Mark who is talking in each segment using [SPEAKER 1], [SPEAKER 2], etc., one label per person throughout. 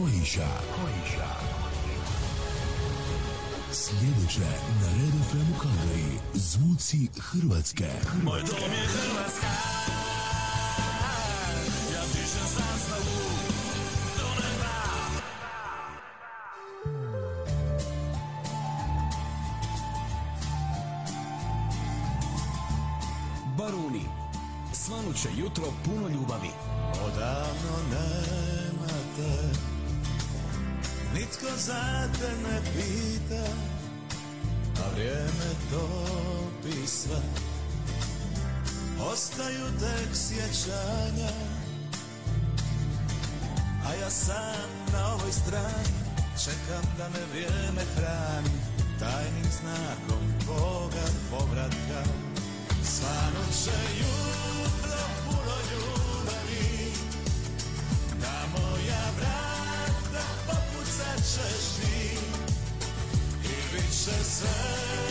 [SPEAKER 1] Kojića. Kojića. Sljedeće na Red FM Kalgari, zvuci Hrvatske.
[SPEAKER 2] Moj dom je Hrvatske. niko za te ne pita A vrijeme topi sve. Ostaju tek sjećanja A ja sam na ovoj strani. Čekam da me vrijeme hrani Tajnim znakom Boga povratka. Svanuće jutro coração.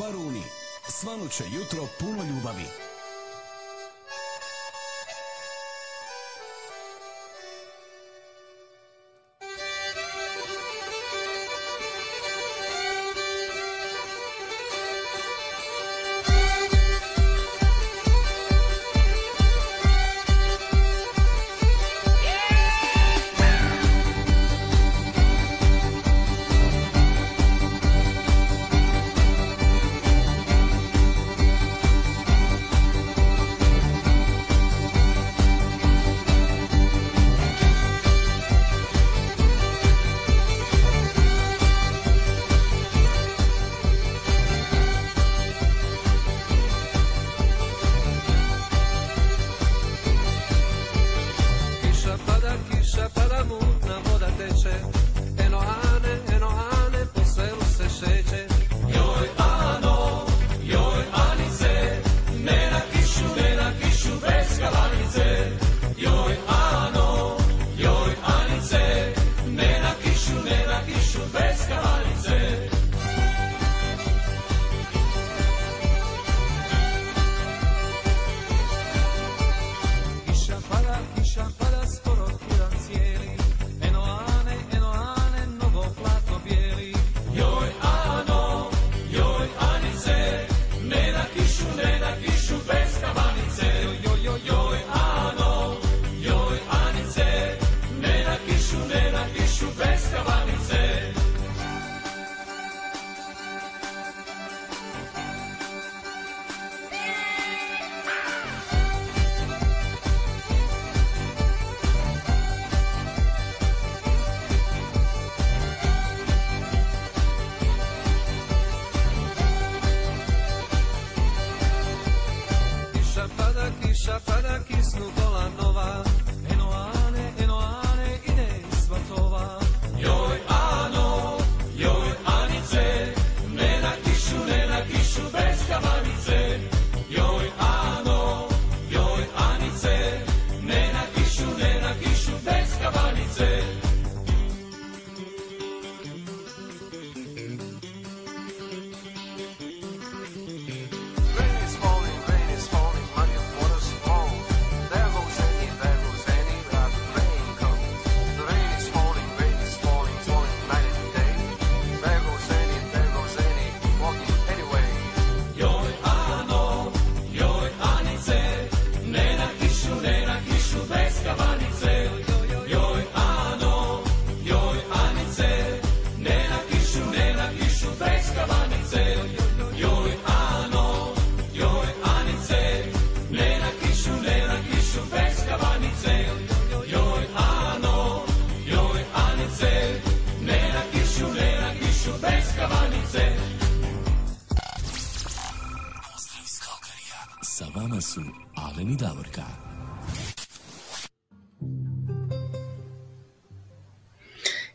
[SPEAKER 3] Baruni. Svanuće jutro puno ljubavi.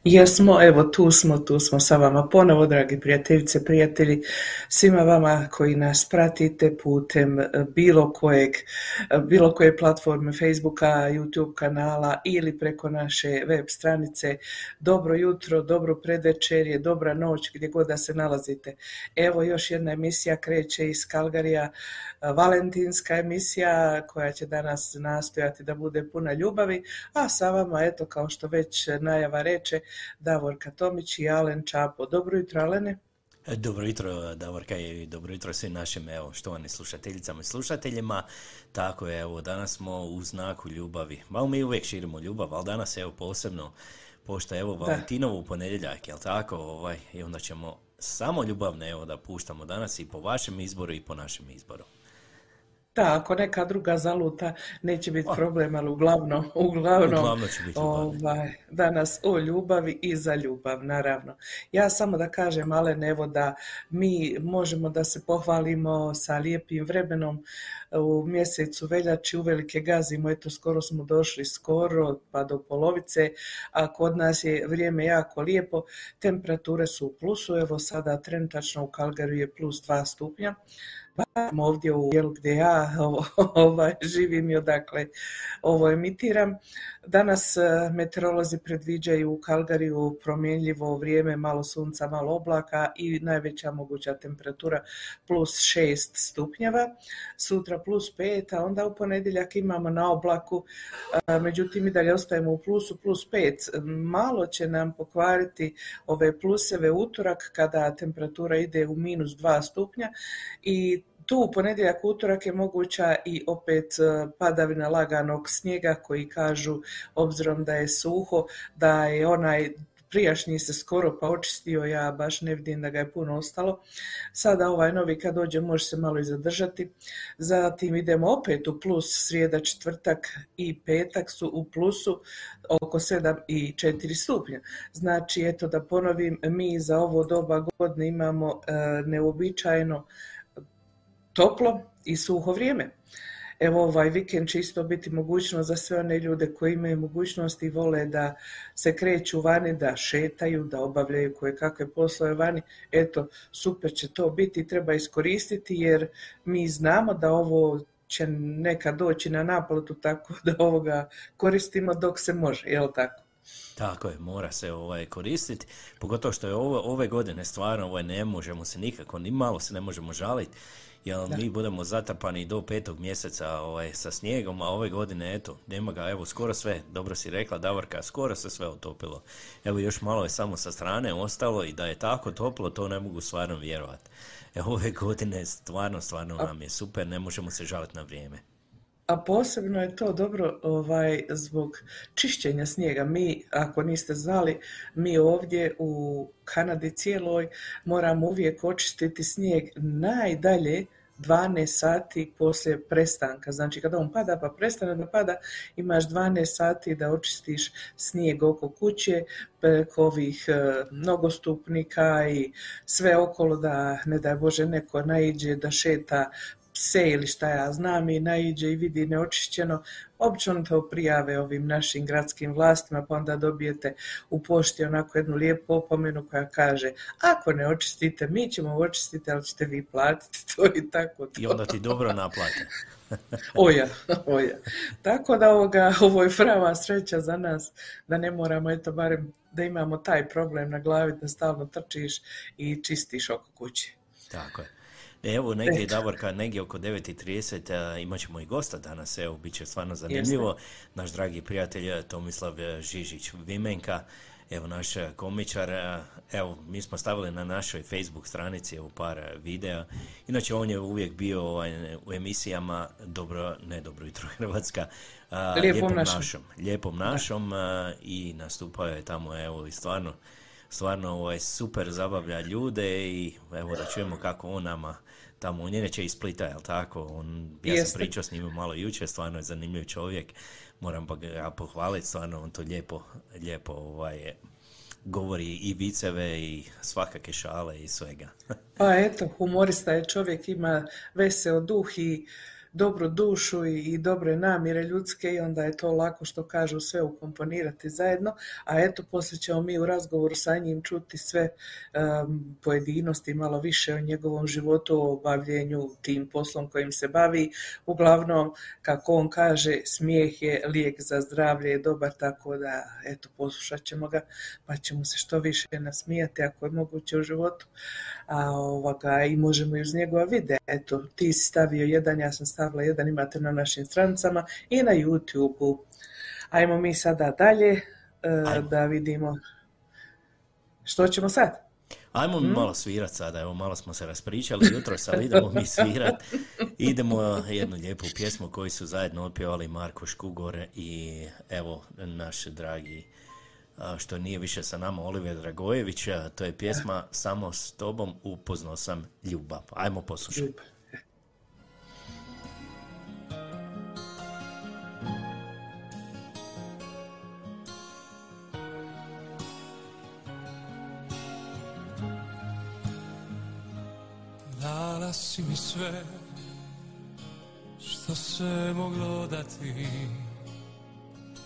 [SPEAKER 4] Jesmo, evo tu smo, tu smo sa vama ponovo, dragi prijateljice, prijatelji, svima vama koji nas pratite putem e, bilo kojeg, e, bilo koje platforme Facebooka, YouTube kanala ili preko naše web stranice. Dobro jutro, dobro predvečerje, dobra noć, gdje god da se nalazite. Evo još jedna emisija kreće iz Kalgarija, valentinska emisija koja će danas nastojati da bude puna ljubavi, a sa vama, eto, kao što već najava reče, Davorka Tomić i Alen Čapo. Dobro jutro, Alene.
[SPEAKER 5] Dobro jutro, Davorka i dobro jutro svim našim evo, štovanim slušateljicama i slušateljima. Tako je, evo, danas smo u znaku ljubavi. Malo mi uvijek širimo ljubav, ali danas evo posebno, pošto evo Valentinovu ponedjeljak, jel tako? Ovaj, I onda ćemo samo ljubavne evo da puštamo danas i po vašem izboru i po našem izboru.
[SPEAKER 4] Da, ako neka druga zaluta, neće biti problem, ali uglavnom, uglavnom,
[SPEAKER 5] Uglavnom će biti
[SPEAKER 4] ovaj, danas o ljubavi i za ljubav, naravno. Ja samo da kažem, Alen, evo da mi možemo da se pohvalimo sa lijepim vremenom u mjesecu veljači, uvelike gazimo, eto skoro smo došli skoro, pa do polovice, a kod nas je vrijeme jako lijepo, temperature su u plusu, evo sada trenutačno u Kalgariju je plus 2 stupnja, barem ovdje u dijelu gdje ja ovaj, živim i odakle ovo emitiram. Danas e, meteorolozi predviđaju u Kalgariju promjenljivo vrijeme, malo sunca, malo oblaka i najveća moguća temperatura plus 6 stupnjeva, sutra plus 5, a onda u ponedjeljak imamo na oblaku, e, međutim i dalje ostajemo u plusu plus 5. Malo će nam pokvariti ove pluseve utorak kada temperatura ide u minus 2 stupnja i tu u ponedjeljak, utorak je moguća i opet e, padavina laganog snijega koji kažu, obzirom da je suho, da je onaj prijašnji se skoro pa očistio, ja baš ne vidim da ga je puno ostalo. Sada ovaj novi kad dođe može se malo i zadržati. Zatim idemo opet u plus, srijeda, četvrtak i petak su u plusu oko 7 i 4 stupnja. Znači, eto da ponovim, mi za ovo doba godine imamo e, neuobičajeno toplo i suho vrijeme. Evo ovaj vikend će isto biti mogućnost za sve one ljude koji imaju mogućnost i vole da se kreću vani, da šetaju, da obavljaju koje kakve poslove vani. Eto, super će to biti treba iskoristiti jer mi znamo da ovo će nekad doći na naplatu tako da ovoga koristimo dok se može, jel tako?
[SPEAKER 5] Tako je, mora se ovaj koristiti, pogotovo što je ovo, ove godine stvarno ovaj, ne možemo se nikako, ni malo se ne možemo žaliti, jer mi budemo zatrpani do petog mjeseca ovaj, sa snijegom, a ove godine, eto, nema ga, evo, skoro sve, dobro si rekla, Davorka, skoro se sve otopilo. Evo, još malo je samo sa strane ostalo i da je tako toplo, to ne mogu stvarno vjerovati. Evo, ove godine stvarno, stvarno nam je super, ne možemo se žaliti na vrijeme.
[SPEAKER 4] A posebno je to dobro ovaj, zbog čišćenja snijega. Mi, ako niste znali, mi ovdje u Kanadi cijeloj moramo uvijek očistiti snijeg najdalje 12 sati poslije prestanka. Znači kada on pada pa prestane da pada, imaš 12 sati da očistiš snijeg oko kuće, preko ovih e, nogostupnika i sve okolo da ne daj Bože neko naiđe da šeta pse ili šta ja znam i naiđe i vidi neočišćeno, obično to prijave ovim našim gradskim vlastima, pa onda dobijete u pošti onako jednu lijepu opomenu koja kaže ako ne očistite, mi ćemo očistiti, ali ćete vi platiti to i tako to.
[SPEAKER 5] I onda ti dobro naplate.
[SPEAKER 4] Oja, oja. Tako da ovoga, ovo je prava sreća za nas, da ne moramo, eto, barem da imamo taj problem na glavi, da stalno trčiš i čistiš oko kuće.
[SPEAKER 5] Tako je. Evo, negdje, Davorka, negdje oko 9.30 imat ćemo i gosta danas, evo, bit će stvarno zanimljivo. Naš dragi prijatelj Tomislav Žižić Vimenka, evo, naš komičar, evo, mi smo stavili na našoj Facebook stranici evo, par videa. Inače, on je uvijek bio ovaj, u emisijama Dobro, ne Dobro jutro Hrvatska, a,
[SPEAKER 4] Lijepom našom.
[SPEAKER 5] našom. Lijepom našom a, i nastupao je tamo, evo, i stvarno, stvarno ovaj, super zabavlja ljude i evo da čujemo kako on nama tamo, on je inače iz Splita, jel tako? On, ja
[SPEAKER 4] Jeste.
[SPEAKER 5] sam pričao s njim malo jučer, stvarno je zanimljiv čovjek, moram pa ga pohvaliti, stvarno on to lijepo, lijepo ovaj, govori i viceve i svakake šale i svega.
[SPEAKER 4] Pa eto, humorista je čovjek, ima veseo duh i dobru dušu i, dobre namjere ljudske i onda je to lako što kažu sve ukomponirati zajedno, a eto poslije ćemo mi u razgovoru sa njim čuti sve um, pojedinosti, malo više o njegovom životu, o bavljenju tim poslom kojim se bavi. Uglavnom, kako on kaže, smijeh je lijek za zdravlje, je dobar, tako da eto poslušat ćemo ga pa ćemo se što više nasmijati ako je moguće u životu a ovoga, i možemo i uz njegova videa. Eto, ti si stavio jedan, ja sam stavila jedan, imate na našim stranicama i na YouTube-u. Ajmo mi sada dalje e, da vidimo što ćemo sad.
[SPEAKER 5] Ajmo mi malo svirat sada, evo malo smo se raspričali jutros, ali idemo mi svirat. Idemo jednu lijepu pjesmu koju su zajedno otpjevali Marko Škugor i evo naš dragi što nije više sa nama Oliver Dragojević, to je pjesma Samo s tobom upoznao sam ljubav. Ajmo poslušati.
[SPEAKER 6] Si mi sve što se moglo dati.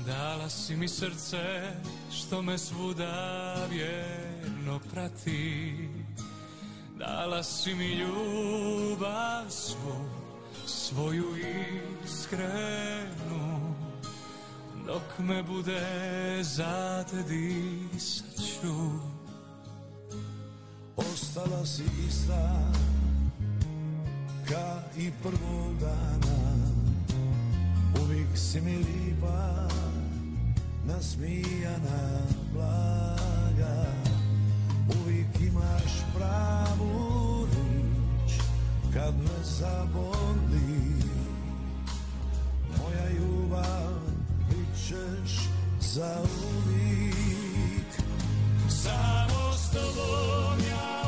[SPEAKER 6] Dala si mi srce što me svuda vjerno prati. Dala si mi ljubav svu, svoju iskrenu. Dok me bude za te disat ću. Ostala si ista ka i prvog dana. Uvijek si mi lipa nasmijana, blaga. Uvijek imaš pravu rič kad me zaboli. Moja ljubav, bit ćeš za uvijek. Samo s tobom ja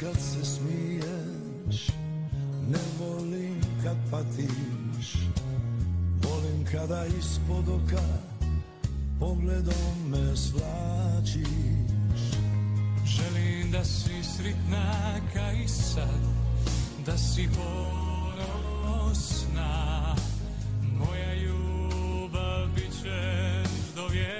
[SPEAKER 6] kad se smiješ Ne volim kad patiš. Volim kada ispod oka Pogledom me svlačiš. Želim da si sritna ka sad Da si ponosna. Moja ljubav bit ćeš do vijeka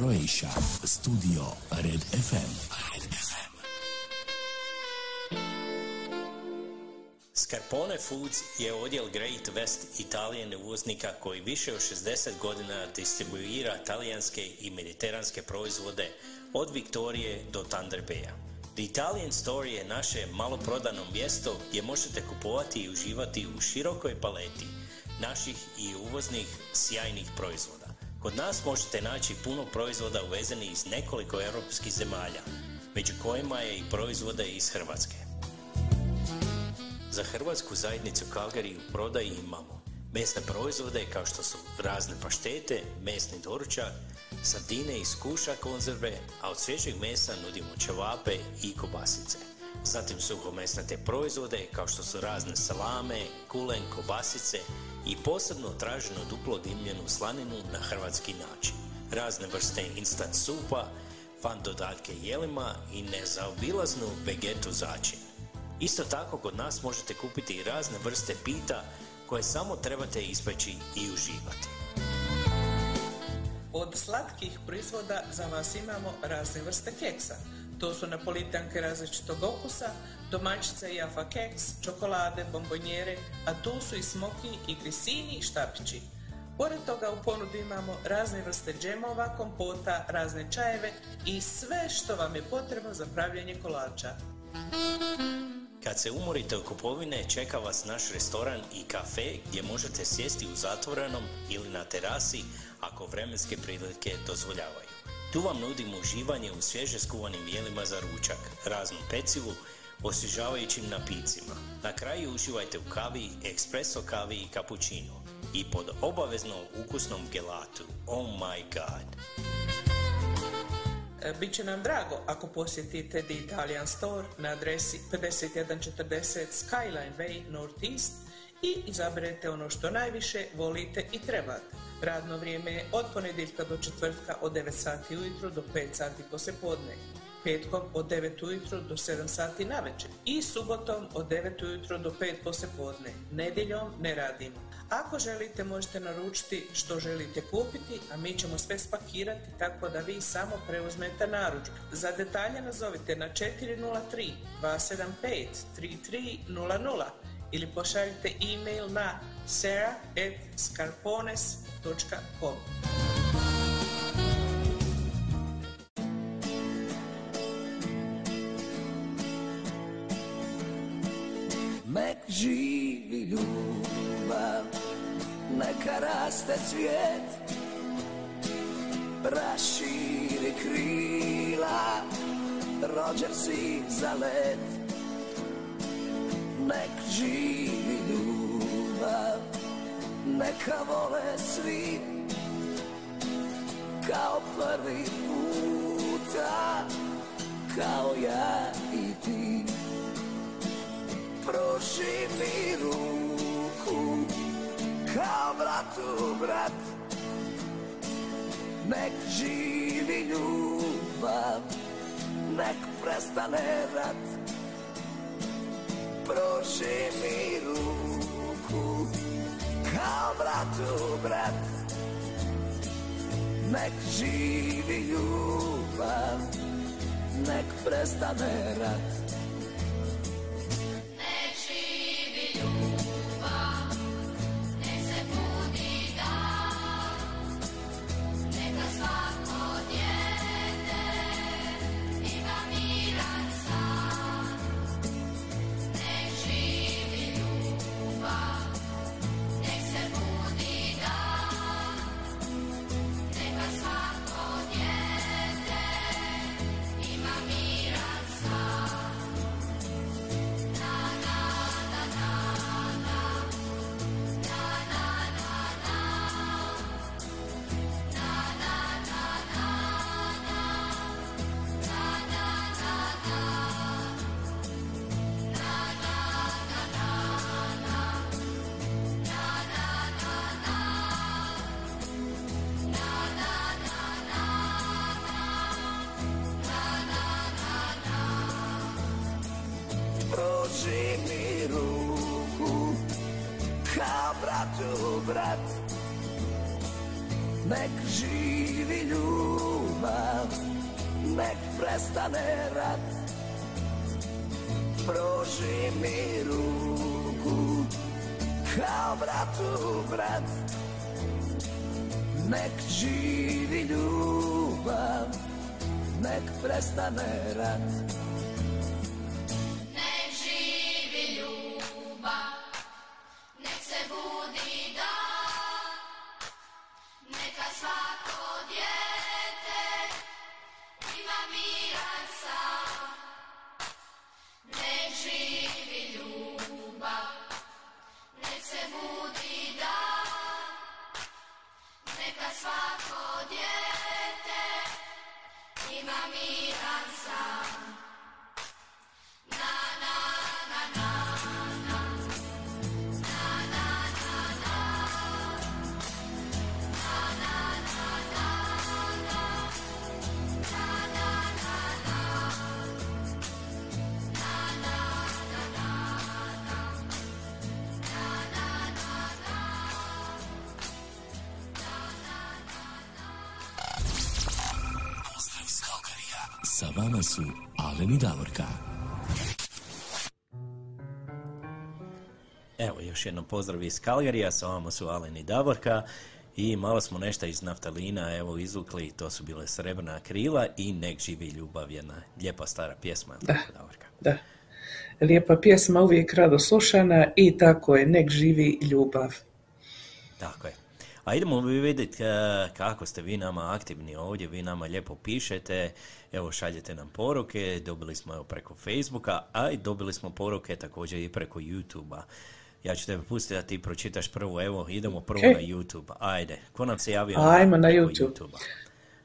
[SPEAKER 1] Croatia. Studio Red FM. Red FM.
[SPEAKER 5] Scarpone Foods je odjel Great West Italijan uvoznika koji više od 60 godina distribuira talijanske i mediteranske proizvode od Viktorije do Thunder Baya. The Italian Store je naše maloprodano mjesto gdje možete kupovati i uživati u širokoj paleti naših i uvoznih sjajnih proizvoda. Kod nas možete naći puno proizvoda uvezenih iz nekoliko europskih zemalja, među kojima je i proizvode iz Hrvatske. Za hrvatsku zajednicu Calgary u prodaji imamo mesne proizvode kao što su razne paštete, mesni doručak, sardine iz kuša konzerve, a od svježeg mesa nudimo ćevape i kobasice. Zatim suhomesnate proizvode kao što su razne salame, kulen, kobasice i posebno traženu duplo dimljenu slaninu na hrvatski način. Razne vrste instant supa, fan dodatke jelima i nezaobilaznu vegetu začin. Isto tako kod nas možete kupiti i razne vrste pita koje samo trebate ispeći i uživati.
[SPEAKER 4] Od slatkih proizvoda za vas imamo razne vrste keksa. To su napolitanke različitog okusa, domaćice i jafa keks, čokolade, bombonjere, a tu su i smoki i grisini i štapići. Pored toga u ponudi imamo razne vrste džemova, kompota, razne čajeve i sve što vam je potrebno za pravljanje kolača.
[SPEAKER 5] Kad se umorite u kupovine, čeka vas naš restoran i kafe gdje možete sjesti u zatvorenom ili na terasi ako vremenske prilike dozvoljavaju. Tu vam nudimo uživanje u svježe skuvanim jelima za ručak, raznu pecivu, osvježavajućim napicima. Na kraju uživajte u kavi, espresso kavi i kapućinu i pod obavezno ukusnom gelatu. Oh my god!
[SPEAKER 4] E, Biće nam drago ako posjetite The Italian Store na adresi 5140 Skyline Way Northeast i izaberete ono što najviše volite i trebate. Radno vrijeme je od ponedjeljka do četvrtka od 9 sati ujutro do 5 sati poslijepodne. Petkom od 9 ujutro do 7 sati navečer i subotom od 9 ujutro do 5 poslijepodne. Nedjeljom ne radimo. Ako želite možete naručiti što želite kupiti, a mi ćemo sve spakirati tako da vi samo preuzmete narudžbu. Za detalje nazovite na 403 275 3300 ili pošaljite e-mail na sarah.scarpones.com
[SPEAKER 7] živi ljubav, neka raste cvijet, raširi krila, rođen si za let. Nek živi ljubav, neka vole svi, kao prvi puta, kao ja i ti pruži mi ruku kao bratu brat. Nek živi ljubav nek prestane rat. Pruži mi ruku kao bratu brat. Nek živi ljubav nek prestane rat pruži mi ruku kao bratu brat. Nek živi ljubav nek prestane rat. Pruži mi ruku kao bratu brat. Nek živi ljubav nek prestane rat
[SPEAKER 5] pozdrav iz Kalgarija, sa vama su Alen i Davorka i malo smo nešto iz naftalina, evo, izvukli, to su bile Srebrna krila i Nek živi ljubav, jedna lijepa stara pjesma, tako, Davorka?
[SPEAKER 4] Da. Lijepa pjesma, uvijek rado slušana i tako je, nek živi ljubav.
[SPEAKER 5] Tako je. A idemo vi vidjeti e, kako ste vi nama aktivni ovdje, vi nama lijepo pišete, evo šaljete nam poruke, dobili smo evo preko Facebooka, a i dobili smo poruke također i preko YouTube-a. Ja ću tebe pustiti da ti pročitaš prvo, evo idemo prvo
[SPEAKER 4] Ok.
[SPEAKER 5] na YouTube, ajde, ko nam se javio
[SPEAKER 4] Ajmo na YouTube.
[SPEAKER 5] YouTube-a?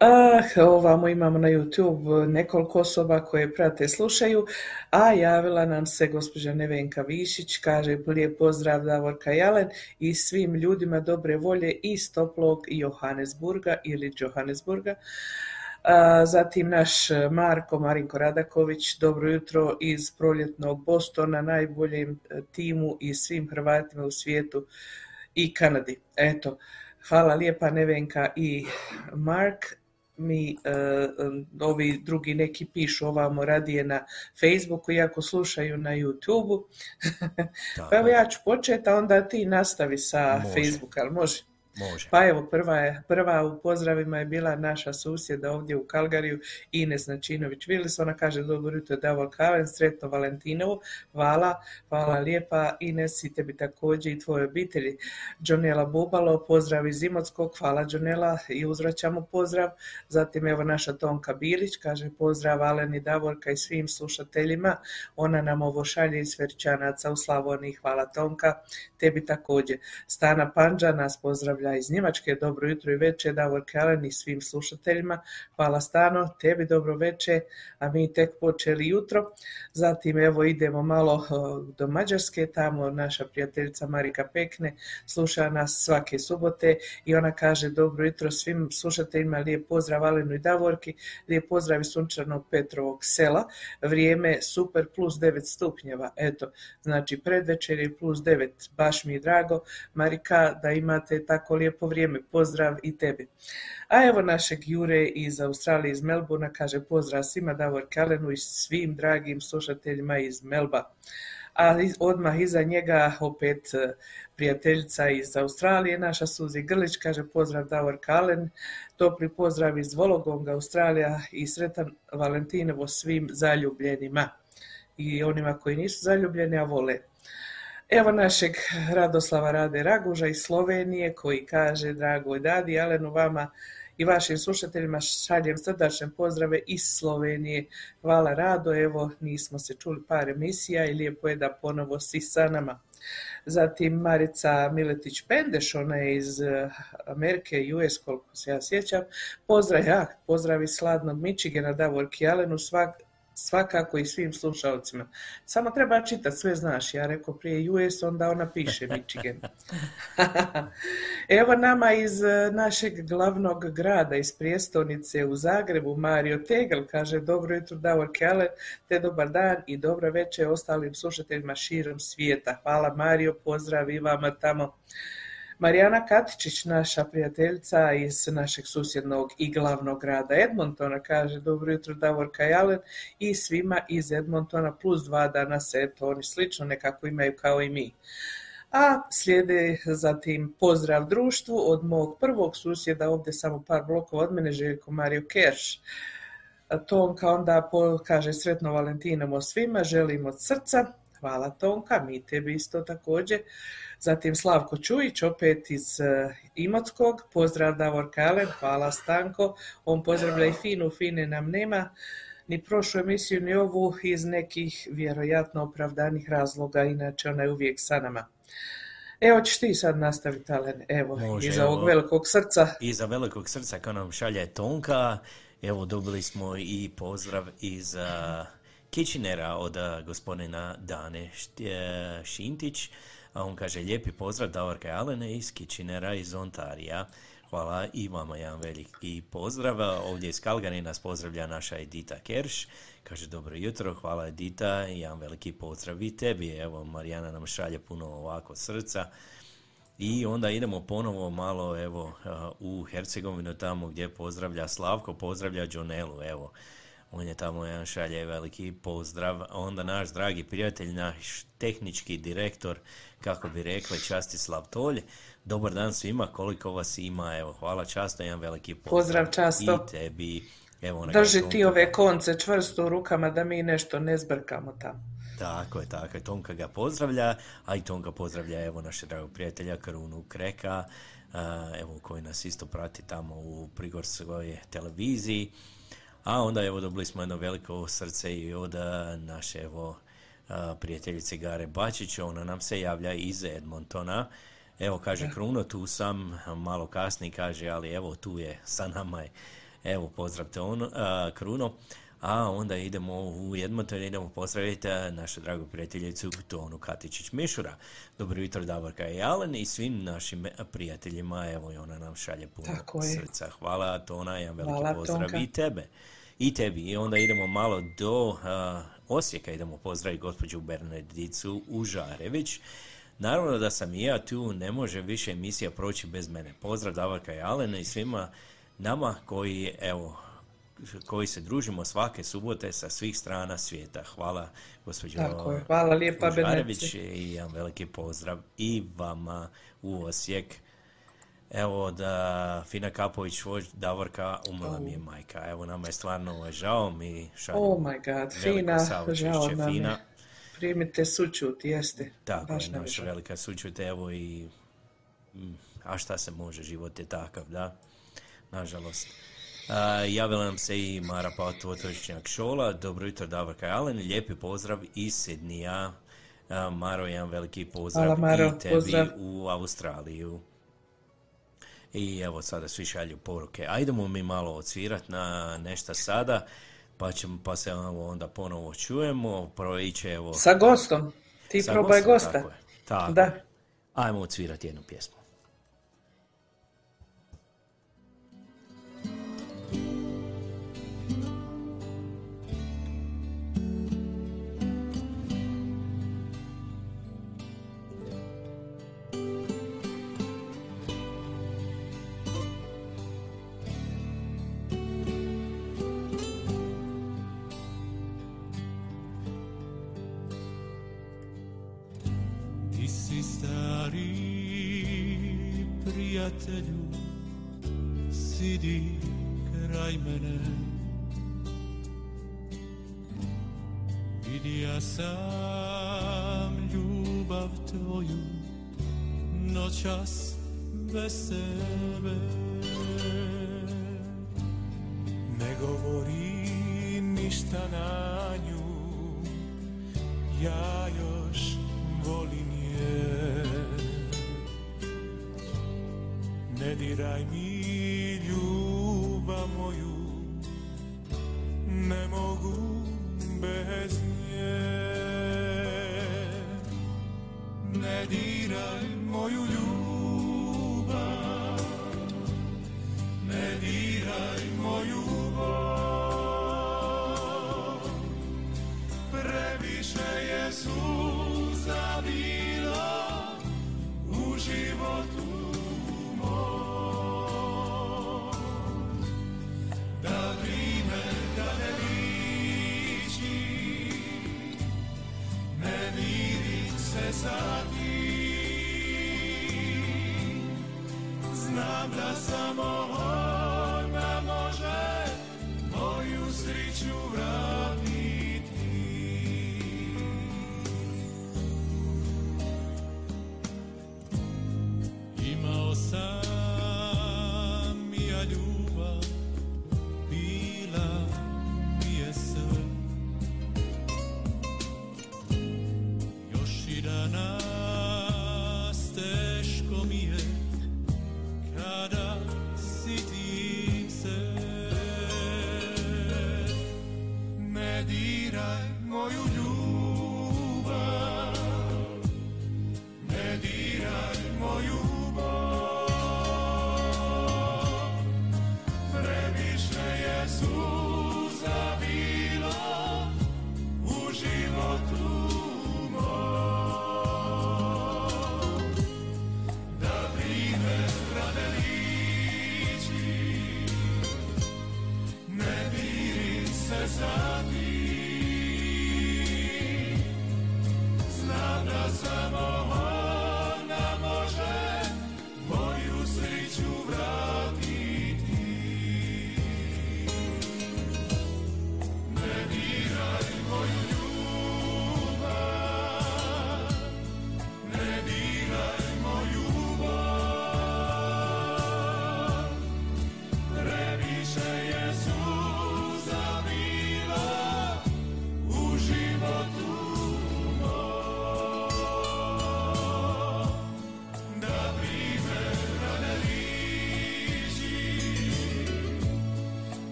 [SPEAKER 4] Ah, ovamo imamo na YouTube nekoliko osoba koje prate, slušaju, a javila nam se gospođa Nevenka Višić, kaže lijep pozdrav Davorka Jalen i svim ljudima dobre volje iz toplog Johannesburga ili Johannesburga. Zatim naš Marko Marinko Radaković, dobro jutro iz proljetnog Bostona, najboljem timu i svim Hrvatima u svijetu i Kanadi. Eto, hvala lijepa Nevenka i Mark. Mi, e, e, ovi drugi neki pišu ovamo radije na Facebooku, iako slušaju na YouTubeu. Pa evo ja ću početi, a onda ti nastavi sa
[SPEAKER 5] Može.
[SPEAKER 4] Facebooka, ali može?
[SPEAKER 5] Može.
[SPEAKER 4] Pa evo, prva, je, prva u pozdravima je bila naša susjeda ovdje u Kalgariju, Ines Načinović-Vilis. Ona kaže, dobro jutro, Davor Kalen, sretno Valentinovu. Hvala, hvala lijepa Ines i tebi također i tvojoj obitelji. Džonela Bubalo, pozdrav iz Imotskog, hvala Džonela i uzvraćamo pozdrav. Zatim evo naša Tonka Bilić, kaže pozdrav Alen i Davorka i svim slušateljima. Ona nam ovo šalje iz Verčanaca u Slavoniji, hvala Tonka, tebi također. Stana Panđa nas pozdravlja iz Njemačke, dobro jutro i večer, Davor Kalen i svim slušateljima. Hvala Stano, tebi dobro večer, a mi tek počeli jutro. Zatim evo idemo malo eh, do Mađarske, tamo naša prijateljica Marika Pekne sluša nas svake subote i ona kaže dobro jutro svim slušateljima, lijep pozdrav Alenu i Davorki, lijep pozdrav iz sunčanog Petrovog sela, vrijeme super plus 9 stupnjeva, eto, znači predvečer je plus 9, baš mi je drago, Marika, da imate tako lijepo vrijeme, pozdrav i tebi. A evo našeg Jure iz Australije, iz Melbourna, kaže pozdrav svima Davor Kalenu i svim dragim slušateljima iz Melba. A odmah iza njega opet e, prijateljica iz Australije, naša Suzi Grlić, kaže pozdrav Davor Kalen, topli pozdrav iz Vologonga, Australija i sretan Valentinovo svim zaljubljenima i onima koji nisu zaljubljeni, a vole. Evo našeg Radoslava Rade Raguža iz Slovenije koji kaže dragoj dadi Alenu vama i vašim slušateljima šaljem srdačne pozdrave iz Slovenije. Hvala Rado, evo nismo se čuli par emisija i lijepo je da ponovo si sa nama. Zatim Marica Miletić Pendeš, ona je iz eh, Amerike, US, koliko se ja sjećam. Pozdrav, ja, pozdrav iz sladnog Michigana, Davor Kijalenu, svak, svakako i svim slušalcima. Samo treba čitati, sve znaš. Ja rekao prije US, onda ona piše Michigan. Evo nama iz eh, našeg glavnog grada, iz prijestolnice u Zagrebu, Mario Tegel kaže dobro jutro Davor Keller, te dobar dan i dobra večer ostalim slušateljima širom svijeta. Hvala Mario, pozdrav i vama tamo. Marijana Katičić, naša prijateljica iz našeg susjednog i glavnog grada Edmontona, kaže dobro jutro Davor Kajalen i svima iz Edmontona plus dva dana se eto oni slično nekako imaju kao i mi. A slijede zatim pozdrav društvu od mog prvog susjeda, ovdje samo par blokova od mene, Željko Mario Kerš. Tonka onda kaže sretno Valentinovo svima, želim od srca. Hvala Tonka, mi tebi isto također. Zatim Slavko Čujić, opet iz eh, Imotskog. Pozdrav Davor Kalen, hvala Stanko. On pozdravlja i Finu, Fine nam nema ni prošlu emisiju ni ovu iz nekih vjerojatno opravdanih razloga, inače ona je uvijek sa nama. Evo ćeš ti sad nastaviti, Alen, evo,
[SPEAKER 5] Može,
[SPEAKER 4] iza ovog velikog srca.
[SPEAKER 5] Iza velikog srca kao nam šalje Tonka, evo dobili smo i pozdrav iz uh, Kitchenera od uh, gospodina Dane Št- e, Šintić, a on kaže lijepi pozdrav Davorka Alene iz Kitchenera iz Ontarija. Hvala i vama jedan veliki pozdrav. Ovdje iz Kalgari nas pozdravlja naša Edita Kerš. Kaže dobro jutro, hvala Edita jedan veliki pozdrav i tebi. Evo Marijana nam šalje puno ovako srca. I onda idemo ponovo malo evo u Hercegovinu tamo gdje pozdravlja Slavko, pozdravlja Džonelu, evo. On je tamo jedan šalje veliki pozdrav. Onda naš dragi prijatelj, naš tehnički direktor, kako bi rekli, Častislav Tolj. Dobar dan svima, koliko vas ima, evo, hvala často, jedan veliki pozdrav.
[SPEAKER 4] Pozdrav, Často.
[SPEAKER 5] I tebi, evo,
[SPEAKER 4] Drži ti ove konce čvrsto u rukama da mi nešto ne zbrkamo tamo.
[SPEAKER 5] Tako je, tako je. Tonka ga pozdravlja, a i Tonka pozdravlja evo našeg dragog prijatelja Karunu Kreka, evo koji nas isto prati tamo u Prigorskoj televiziji. A onda evo dobili smo jedno veliko srce i od a, naše evo a, prijateljice Gare Bačić, ona nam se javlja iz Edmontona. Evo kaže Kruno, tu sam, malo kasnije kaže, ali evo tu je, sa nama je. Evo, pozdrav te on, a, Kruno. A onda idemo u Edmonton, idemo pozdraviti našu dragu prijateljicu Tonu Katičić-Mišura. Dobro jutro Davorka i Alen i svim našim prijateljima. Evo i ona nam šalje puno
[SPEAKER 4] Tako je.
[SPEAKER 5] srca. Hvala Tona, jedan veliki
[SPEAKER 4] Hvala,
[SPEAKER 5] pozdrav
[SPEAKER 4] Tonka.
[SPEAKER 5] i tebe. I tebi. I onda idemo malo do a, Osijeka, idemo pozdraviti gospođu Bernardicu Užarević. Naravno da sam i ja tu, ne može više emisija proći bez mene. Pozdrav Davorka i Alena i svima nama koji, evo, koji se družimo svake subote sa svih strana svijeta. Hvala gospođo
[SPEAKER 4] Tako je. Hvala lijepa,
[SPEAKER 5] Užarević i jedan veliki pozdrav i vama u Osijek. Evo da Fina Kapović, vođ Davorka, umrla mi je majka. Evo nama je stvarno žao, mi šaljemo
[SPEAKER 4] Oh my god, Fina, žao nam
[SPEAKER 5] Fina,
[SPEAKER 4] je. Primite sućut, jeste.
[SPEAKER 5] tako
[SPEAKER 4] Baš
[SPEAKER 5] je, naša velika sućut, evo i... mm, A šta se može, život je takav, da? Nažalost. A, javila nam se i Mara Patotočnjak Šola. Dobro jutro, Davorka Alen. Lijepi pozdrav iz Sidnija. A, Maro, jedan veliki pozdrav
[SPEAKER 4] Hvala, Maro,
[SPEAKER 5] i tebi
[SPEAKER 4] pozdrav.
[SPEAKER 5] u Australiju. I evo sada svi šalju poruke. Ajdemo mi malo odsvirat na nešto sada, pa, ćemo, pa se onda ponovo čujemo. Proiće evo...
[SPEAKER 4] Sa gostom. Ti
[SPEAKER 5] sa
[SPEAKER 4] probaj
[SPEAKER 5] gostom,
[SPEAKER 4] gosta.
[SPEAKER 5] Tako je. Tako
[SPEAKER 4] Da.
[SPEAKER 5] je. Ajmo odsvirati jednu pjesmu.
[SPEAKER 6] Prijatelju, sidi kraj mene. Vidija sam ljubav tvoju, noćas. Ne govori ja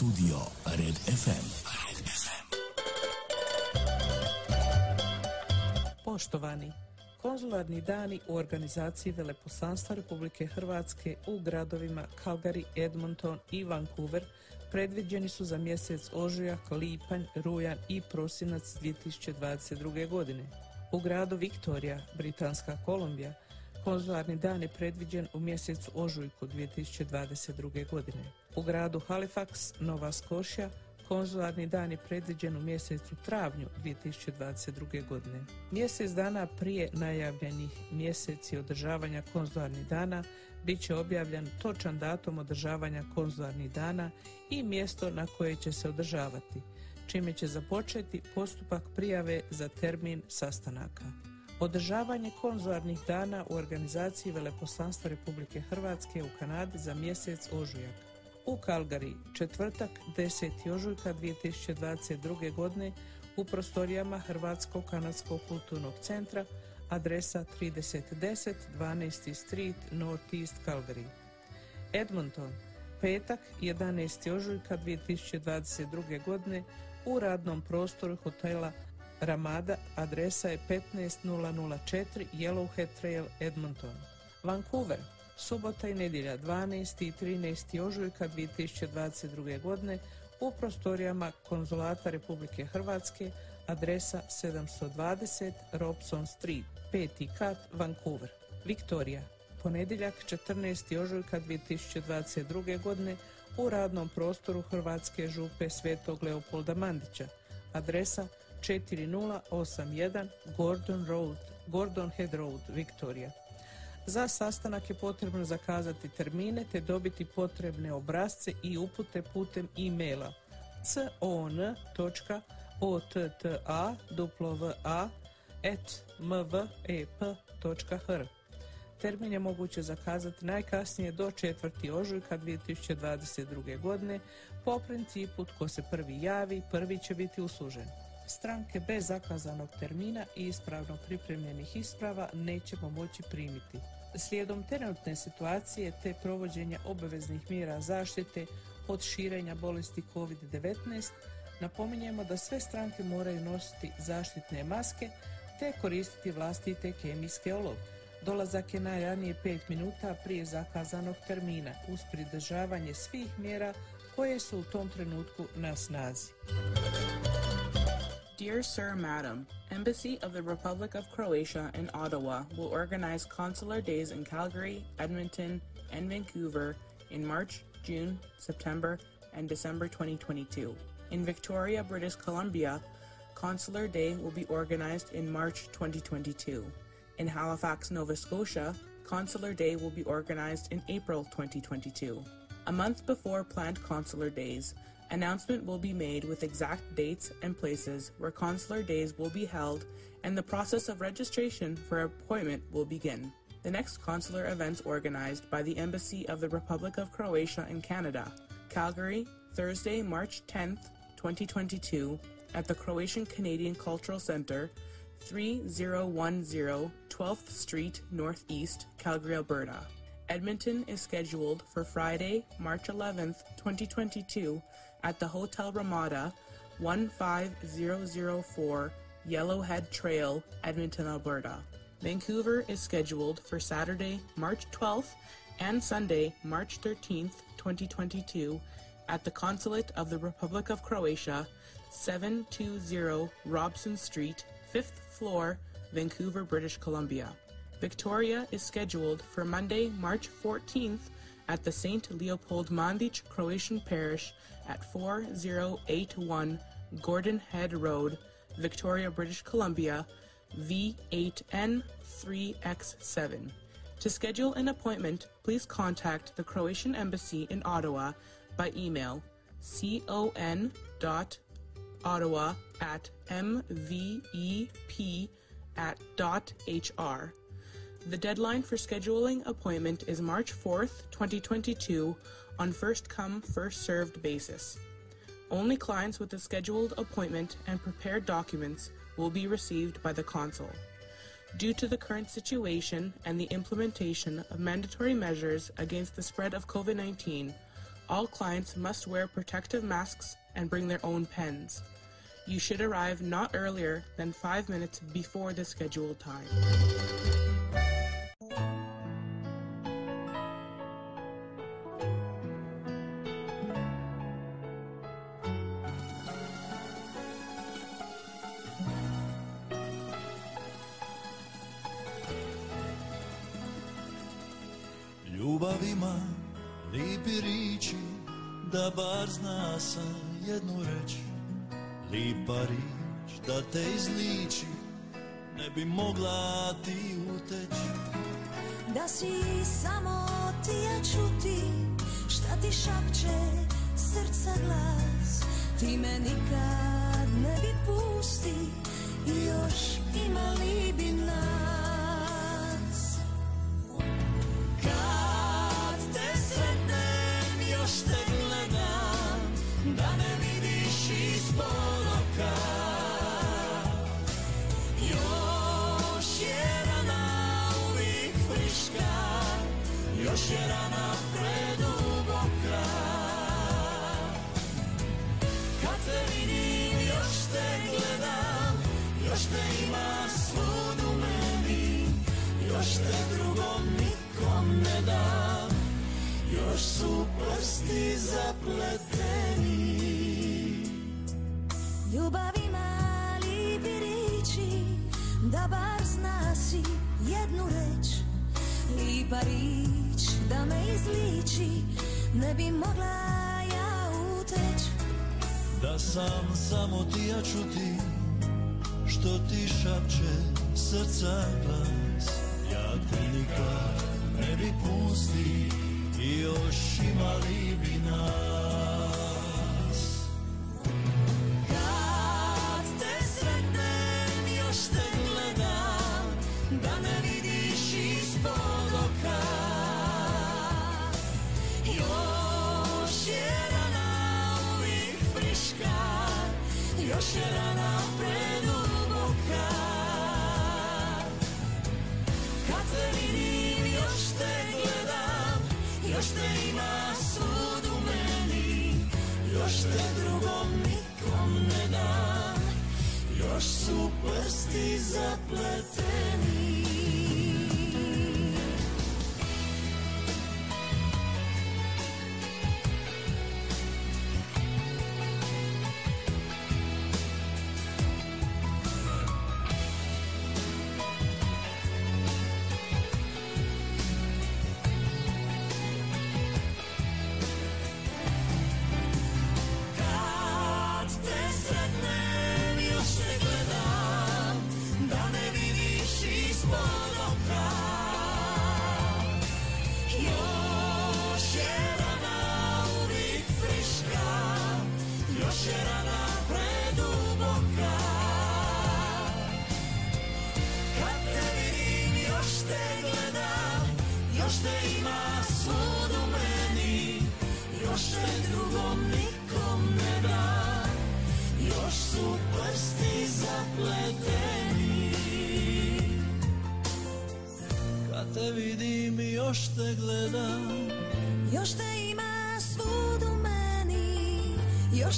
[SPEAKER 1] Studio Red FM. Red FM.
[SPEAKER 4] Poštovani, konzularni dani u organizaciji Veleposlanstva Republike Hrvatske u gradovima Calgary, Edmonton i Vancouver predviđeni su za mjesec ožujak, lipanj, rujan i prosinac 2022. godine. U gradu Viktorija, Britanska Kolumbija, konzularni dan je predviđen u mjesecu ožujku 2022. godine. U gradu Halifax, Nova Skošja, konzularni dan je predviđen u mjesecu travnju 2022. godine. Mjesec dana prije najavljenih mjeseci održavanja konzularnih dana bit će objavljen točan datum održavanja konzularnih dana i mjesto na koje će se održavati, čime će započeti postupak prijave za termin sastanaka. Održavanje konzularnih dana u organizaciji Veleposlanstva Republike Hrvatske u Kanadi za mjesec ožujak. U Kalgari, četvrtak 10. ožujka 2022. godine u prostorijama Hrvatskog kanadskog kulturnog centra, adresa 3010 12. Street, North East Calgary. Edmonton, petak 11. ožujka 2022. godine u radnom prostoru hotela Ramada, adresa je 15004 Yellowhead Trail, Edmonton. Vancouver, subota i nedjelja 12. i 13. ožujka 2022. godine u prostorijama Konzulata Republike Hrvatske, adresa 720 Robson Street, 5. kat, Vancouver. Viktorija, ponedjeljak 14. ožujka 2022. godine u radnom prostoru Hrvatske župe Svetog Leopolda Mandića, adresa 4081 Gordon Road, Gordon Head Road, Viktorija. Za sastanak je potrebno zakazati termine te dobiti potrebne obrazce i upute putem e-maila con.otta.mvep.hr Termin je moguće zakazati najkasnije do 4. ožujka 2022. godine po principu tko se prvi javi, prvi će biti uslužen. Stranke bez zakazanog termina i ispravno pripremljenih isprava nećemo moći primiti. Slijedom trenutne situacije te provođenja obaveznih mjera zaštite od širenja bolesti COVID-19, napominjemo da sve stranke moraju nositi zaštitne maske te koristiti vlastite kemijske olovke. Dolazak je najranije 5 minuta prije zakazanog termina uz pridržavanje svih mjera koje su u tom trenutku na snazi.
[SPEAKER 8] Dear Sir, Madam, Embassy of the Republic of Croatia in Ottawa will organize consular days in Calgary, Edmonton, and Vancouver in March, June, September, and December 2022. In Victoria, British Columbia, Consular Day will be organized in March 2022. In Halifax, Nova Scotia, Consular Day will be organized in April 2022. A month before planned consular days, announcement will be made with exact dates and places where consular days will be held and the process of registration for appointment will begin. The next consular events organized by the Embassy of the Republic of Croatia in Canada. Calgary, Thursday, March 10th, 2022, at the Croatian Canadian Cultural Center, 3010 12th Street Northeast, Calgary, Alberta. Edmonton is scheduled for Friday, March 11th, 2022, at the Hotel Ramada, 15004 Yellowhead Trail, Edmonton, Alberta. Vancouver is scheduled for Saturday, March 12th and Sunday, March 13th, 2022, at the Consulate of the Republic of Croatia, 720 Robson Street, 5th floor, Vancouver, British Columbia. Victoria is scheduled for Monday, March 14th at the St. Leopold Mandic Croatian Parish at 4081 Gordon Head Road, Victoria, British Columbia, V8N3X7. To schedule an appointment, please contact the Croatian Embassy in Ottawa by email con.ottawa at mvep at dot hr. The deadline for scheduling appointment is March 4th, 2022 on first come, first served basis. Only clients with a scheduled appointment and prepared documents will be received by the consul. Due to the current situation and the implementation of mandatory measures against the spread of COVID 19,
[SPEAKER 2] All clients must wear protective masks and bring their own pens. You should arrive not earlier than five minutes before the scheduled time.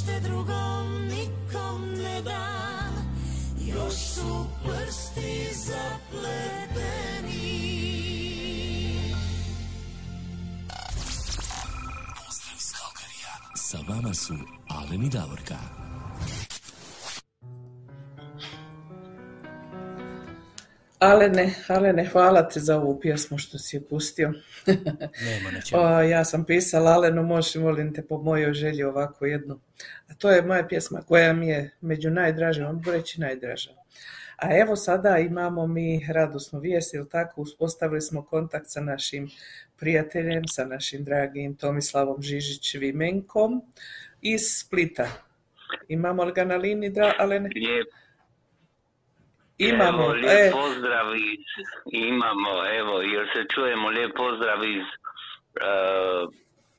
[SPEAKER 9] Te drugom nikom ne dam Još su prsti zapleteni
[SPEAKER 1] Pozdrav iz Kalkarija. Sa vama su Alen i Davorka.
[SPEAKER 4] Alene, Alene, hvala ti za ovu pjesmu što si je pustio.
[SPEAKER 5] Nema na čemu.
[SPEAKER 4] O, ja sam pisala Alenu, možeš molim te po mojoj želji ovako jednu. A to je moja pjesma koja mi je među najdražima, mogu reći najdraža. A evo sada imamo mi radosnu vijest, ili tako, uspostavili smo kontakt sa našim prijateljem, sa našim dragim Tomislavom Žižić-Vimenkom iz Splita. Imamo li ga na liniji, Alene?
[SPEAKER 10] Lijep,
[SPEAKER 4] Imamo,
[SPEAKER 10] evo, lijep
[SPEAKER 4] e,
[SPEAKER 10] pozdrav iz, imamo, evo, jer se čujemo lijep pozdrav iz uh,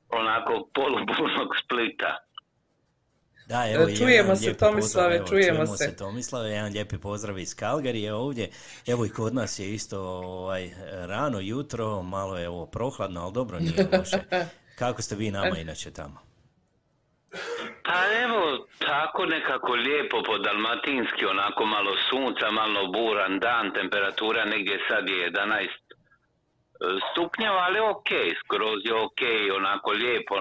[SPEAKER 10] onako polupunog splita.
[SPEAKER 5] Da, evo,
[SPEAKER 4] E, čujemo
[SPEAKER 5] jedan
[SPEAKER 4] se, Tomislave,
[SPEAKER 5] pozdrav, evo,
[SPEAKER 4] čujemo se.
[SPEAKER 5] se. Tomislave, jedan lijepi pozdrav iz Kalgarije ovdje. Evo i kod nas je isto ovaj, rano jutro, malo je ovo prohladno, ali dobro, nije loše. Kako ste vi
[SPEAKER 4] E.
[SPEAKER 5] nama inače tamo?
[SPEAKER 10] Pa evo, tako nekako lijepo po dalmatinski, onako malo sunca, malo buran dan, temperatura negdje sad je 11 stupnjeva, ali ok, skroz je ok, onako lijepo.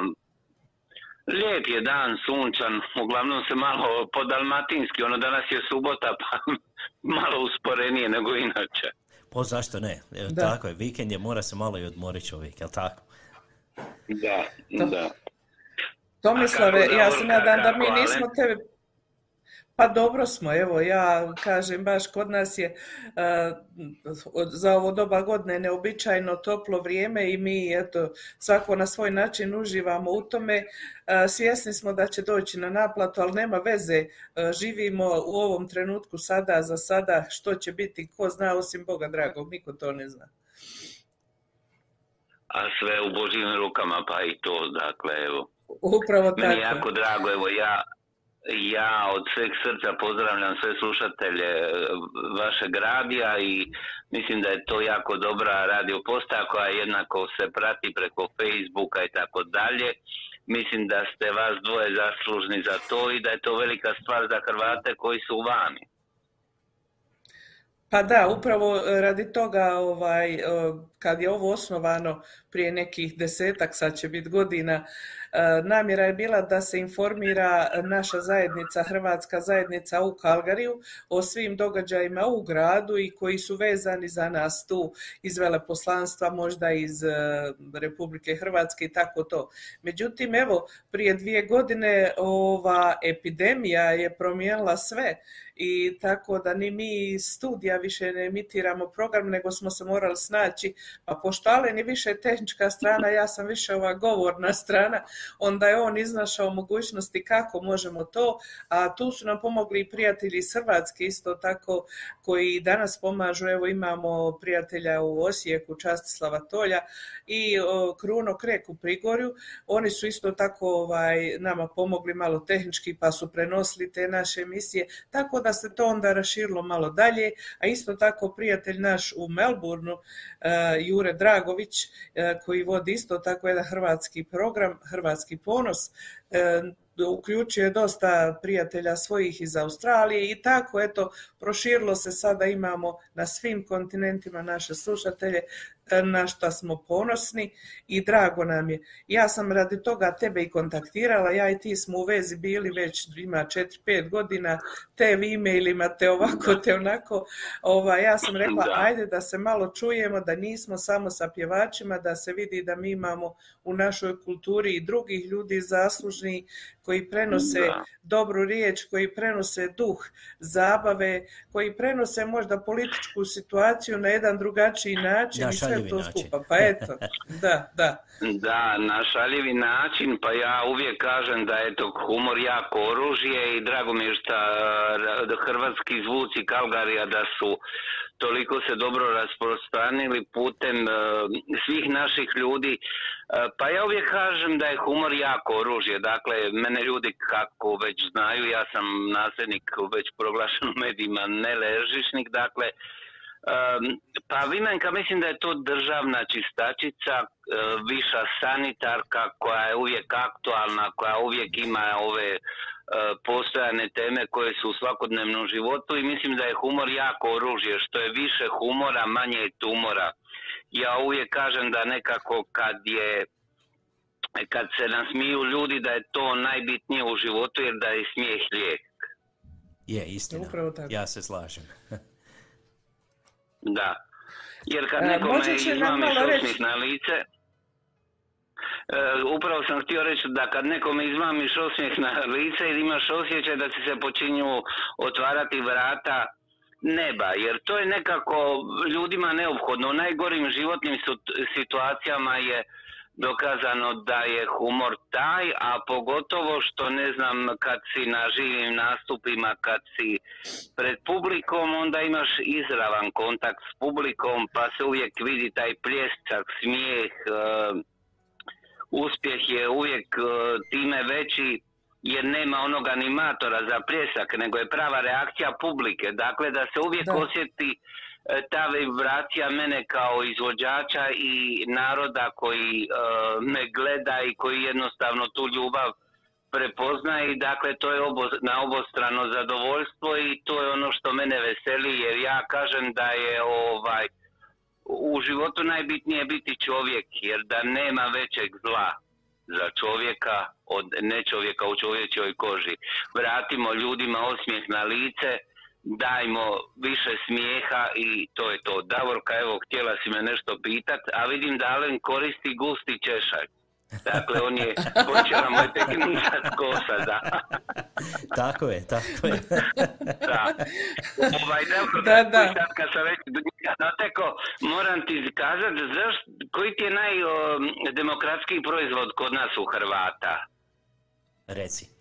[SPEAKER 10] Lijep je dan, sunčan, uglavnom se malo po dalmatinski, ono danas je subota, pa malo usporenije nego inače.
[SPEAKER 5] Po zašto ne? Evo,
[SPEAKER 4] Da.
[SPEAKER 5] Tako je, vikend je, mora se malo i odmoriti čovjek, jel tako?
[SPEAKER 10] Da, da.
[SPEAKER 4] Tomislave, ja se nadam da mi nismo tebe... Pa dobro smo, evo ja kažem baš kod nas je uh, od- za ovo doba godine neobičajno toplo vrijeme i mi eto svako na svoj način uživamo u tome. Uh, svjesni smo da će doći na naplatu, ali nema veze. Uh, živimo u ovom trenutku sada za sada što će biti, ko zna osim Boga dragog, niko to ne zna.
[SPEAKER 10] A sve u Božjim rukama, pa i to, dakle, evo.
[SPEAKER 4] Upravo
[SPEAKER 10] Meni je
[SPEAKER 4] tako.
[SPEAKER 10] jako drago, evo ja, ja od sveg srca pozdravljam sve slušatelje e, vašeg radija i mislim da je to jako dobra radio postaja koja jednako se prati preko Facebooka i tako dalje. Mislim da ste vas dvoje zaslužni za to i da je to velika stvar za Hrvate koji su vani.
[SPEAKER 4] Pa da, upravo radi toga ovaj, e, kad je ovo osnovano prije nekih desetak, sad će biti godina, e, namjera je bila da se informira naša zajednica, Hrvatska zajednica u Kalgariju o svim događajima u gradu i koji su vezani za nas tu iz veleposlanstva, možda iz e, Republike Hrvatske i tako to. Međutim, evo, prije dvije godine ova epidemija je promijenila sve i tako da ni mi studija više ne emitiramo program, nego smo se morali snaći, pa pošto Alen je više tehnička strana, ja sam više ova govorna strana, onda je on iznašao mogućnosti kako možemo to, a tu su nam pomogli i prijatelji iz Hrvatske isto tako koji danas pomažu, evo imamo prijatelja u Osijeku, Častislava Tolja i Kruno Krek u Prigorju, oni su isto tako ovaj, nama pomogli malo tehnički pa su prenosili te naše emisije, tako da se to onda raširilo malo dalje, a isto tako prijatelj naš u Melbourneu, eh, Jure Dragović, eh, koji vodi isto tako jedan hrvatski program, Hrvatski ponos, eh, uključio je dosta prijatelja svojih iz Australije i tako, eto, proširilo se sada imamo na svim kontinentima naše slušatelje, e, na što smo ponosni i drago nam je. Ja sam radi toga tebe i kontaktirala, ja i ti smo u vezi bili već ima 4-5 godina, te v e-mailima, te ovako, te onako. Ova, ja sam rekla,
[SPEAKER 10] Da.
[SPEAKER 4] ajde da se malo čujemo, da nismo samo sa pjevačima, da se vidi da mi imamo u našoj kulturi i drugih ljudi zaslužni koji prenose
[SPEAKER 10] Da.
[SPEAKER 4] dobru riječ, koji prenose duh zabave, koji prenose možda političku situaciju na jedan drugačiji način sve
[SPEAKER 5] šaljivi
[SPEAKER 4] to
[SPEAKER 5] način.
[SPEAKER 4] skupa. Pa eto, da, da.
[SPEAKER 10] Da, na šaljivi način, pa ja uvijek kažem da je to humor jako oružje i drago mi je što da hrvatski zvuci Kalgarija da su toliko se dobro rasprostranili putem e, svih naših ljudi. E, pa ja uvijek kažem da je humor jako oružje. Dakle, mene ljudi kako već znaju, ja sam nasljednik već proglašen u medijima neležišnik, dakle, Um, pa Vimenka mislim da je to državna čistačica, e, viša sanitarka koja je uvijek aktualna, koja uvijek ima ove e, postojane teme koje su u svakodnevnom životu i mislim da je humor jako oružje, što je više humora, manje je tumora. Ja uvijek kažem da nekako kad je kad se nasmiju ljudi da je to najbitnije u životu jer da je smijeh lijek.
[SPEAKER 5] Je, istina.
[SPEAKER 4] Upravo tako.
[SPEAKER 5] Ja se slažem.
[SPEAKER 10] Da. Jer kad
[SPEAKER 4] E,
[SPEAKER 10] nekome izmamiš osmijeh na lice, e, upravo sam htio reći da kad nekome izmamiš osmijeh na lice i imaš osjećaj da ti se počinju otvarati vrata neba, jer to je nekako ljudima neophodno. U najgorim životnim situacijama je dokazano da je humor taj, a pogotovo što ne znam kad si na živim nastupima, kad si pred publikom, onda imaš izravan kontakt s publikom, pa se uvijek vidi taj pljesak, smijeh, e, uspjeh je uvijek e, time veći jer nema onog animatora za pljesak, nego je prava reakcija publike. Dakle, da se uvijek
[SPEAKER 4] Da.
[SPEAKER 10] osjeti ta vibracija mene kao izvođača i naroda koji e, me gleda i koji jednostavno tu ljubav prepoznaje i dakle to je obo, na obostrano zadovoljstvo i to je ono što mene veseli jer ja kažem da je ovaj u životu najbitnije biti čovjek jer da nema većeg zla za čovjeka od nečovjeka u čovječoj koži. Vratimo ljudima osmijeh na lice, dajmo više smijeha i to je to. Davorka, evo, htjela si me nešto pitat, a vidim da Alen koristi gusti češalj. Dakle, on je počela moj tek nizat kosa, da.
[SPEAKER 5] tako je, tako je.
[SPEAKER 10] da. Ovaj, dobro,
[SPEAKER 4] Da, da.
[SPEAKER 10] sad kad sam već do njega doteko, moram ti kazati, zaš, koji ti je najdemokratskiji proizvod kod nas u Hrvata?
[SPEAKER 5] Reci.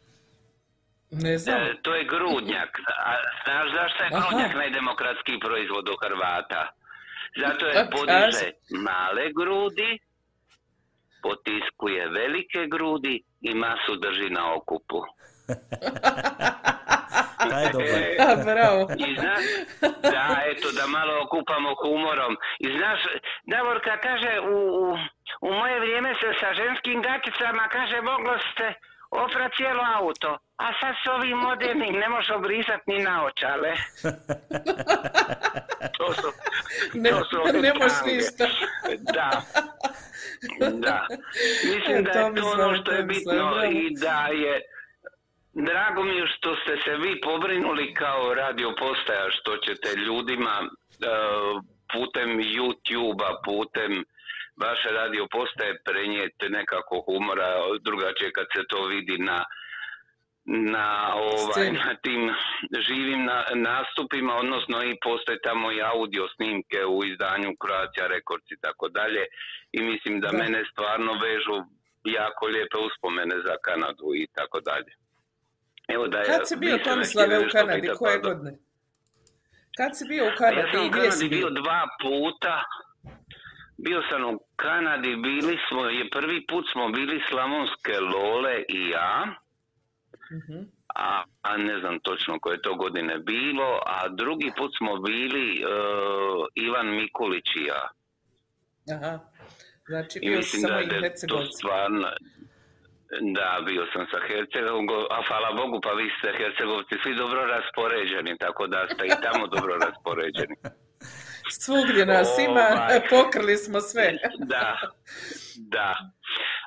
[SPEAKER 4] Ne znam.
[SPEAKER 10] E, to je grudnjak. A znaš zašto je
[SPEAKER 4] Aha.
[SPEAKER 10] grudnjak najdemokratskiji proizvod u Hrvata? Zato je podiže male grudi, potiskuje velike grudi i masu drži na okupu.
[SPEAKER 5] Taj.
[SPEAKER 4] A, bravo.
[SPEAKER 10] I znaš, da, eto, da malo okupamo humorom. I znaš, Davorka kaže, u, u, u moje vrijeme se sa ženskim gačicama, kaže, moglo ste opra cijelo auto. A sad s ovim modernim ne možeš obrisat ni naočale. to su,
[SPEAKER 4] Ne,
[SPEAKER 10] to su
[SPEAKER 4] ne možeš ništa.
[SPEAKER 10] Da. Da. Mislim da je to ono što je bitno i da je Drago mi je što ste se vi pobrinuli kao radio postaja što ćete ljudima e, putem YouTube-a, putem vaše radio postaje prenijeti nekako humora, drugačije kad se to vidi na na ovaj na tim živim na, nastupima, odnosno i postoje tamo i audio snimke u izdanju Croatia Records i tako dalje i mislim da,
[SPEAKER 4] Da.
[SPEAKER 10] mene stvarno vežu jako lijepe uspomene za Kanadu i tako dalje. Evo da
[SPEAKER 4] Kad si bio Tomislave u Kanadi? Koje godine? Kad si bio u
[SPEAKER 10] Ja
[SPEAKER 4] Kanadi
[SPEAKER 10] sam
[SPEAKER 4] i
[SPEAKER 10] u Kanadi bio? dva puta. Bio sam u Kanadi, bili smo, je prvi put smo bili Slavonske Lole i ja,
[SPEAKER 4] Mhm.
[SPEAKER 10] a, a ne znam točno koje to godine bilo, a drugi put smo bili e, Ivan Mikulić i ja.
[SPEAKER 4] Aha. Znači
[SPEAKER 10] I
[SPEAKER 4] bio si
[SPEAKER 10] mislim
[SPEAKER 4] samo
[SPEAKER 10] da,
[SPEAKER 4] i
[SPEAKER 10] da je to stvarno... Da, bio sam sa Hercegovom, a hvala Bogu, pa vi ste Hercegovci svi dobro raspoređeni, tako da ste i tamo dobro raspoređeni.
[SPEAKER 4] Svugdje nas ima,
[SPEAKER 10] Ovaj.
[SPEAKER 4] pokrili smo sve.
[SPEAKER 10] Da, da.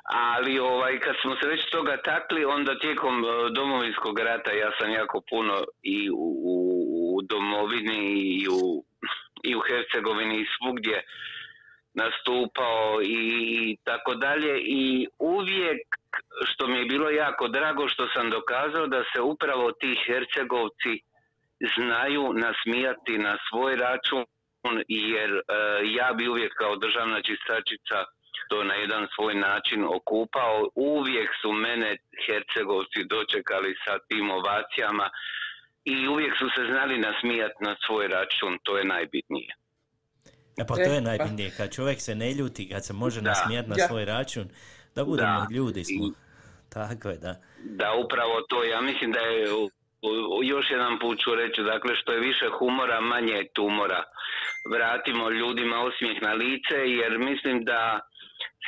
[SPEAKER 10] Ali ovaj, kad smo se već toga takli, onda tijekom e, domovinskog rata ja sam jako puno i u, u, u domovini i u, i u Hercegovini i svugdje nastupao i tako dalje i uvijek što mi je bilo jako drago što sam dokazao da se upravo ti Hercegovci znaju nasmijati na svoj račun jer e, ja bi uvijek kao državna čistačica to na jedan svoj način okupao. Uvijek su mene Hercegovci dočekali sa tim ovacijama i uvijek su se znali nasmijati na svoj račun, to je najbitnije.
[SPEAKER 5] E pa to je najbitnije, kad čovjek se ne ljuti, kad se može
[SPEAKER 10] Da.
[SPEAKER 5] nasmijati na svoj račun, da budemo
[SPEAKER 10] Da.
[SPEAKER 5] ljudi smo. Tako je, da.
[SPEAKER 10] Da, upravo to. Ja mislim da je, još jedan put ću reći, dakle, što je više humora, manje je tumora. Vratimo ljudima osmijeh na lice, jer mislim da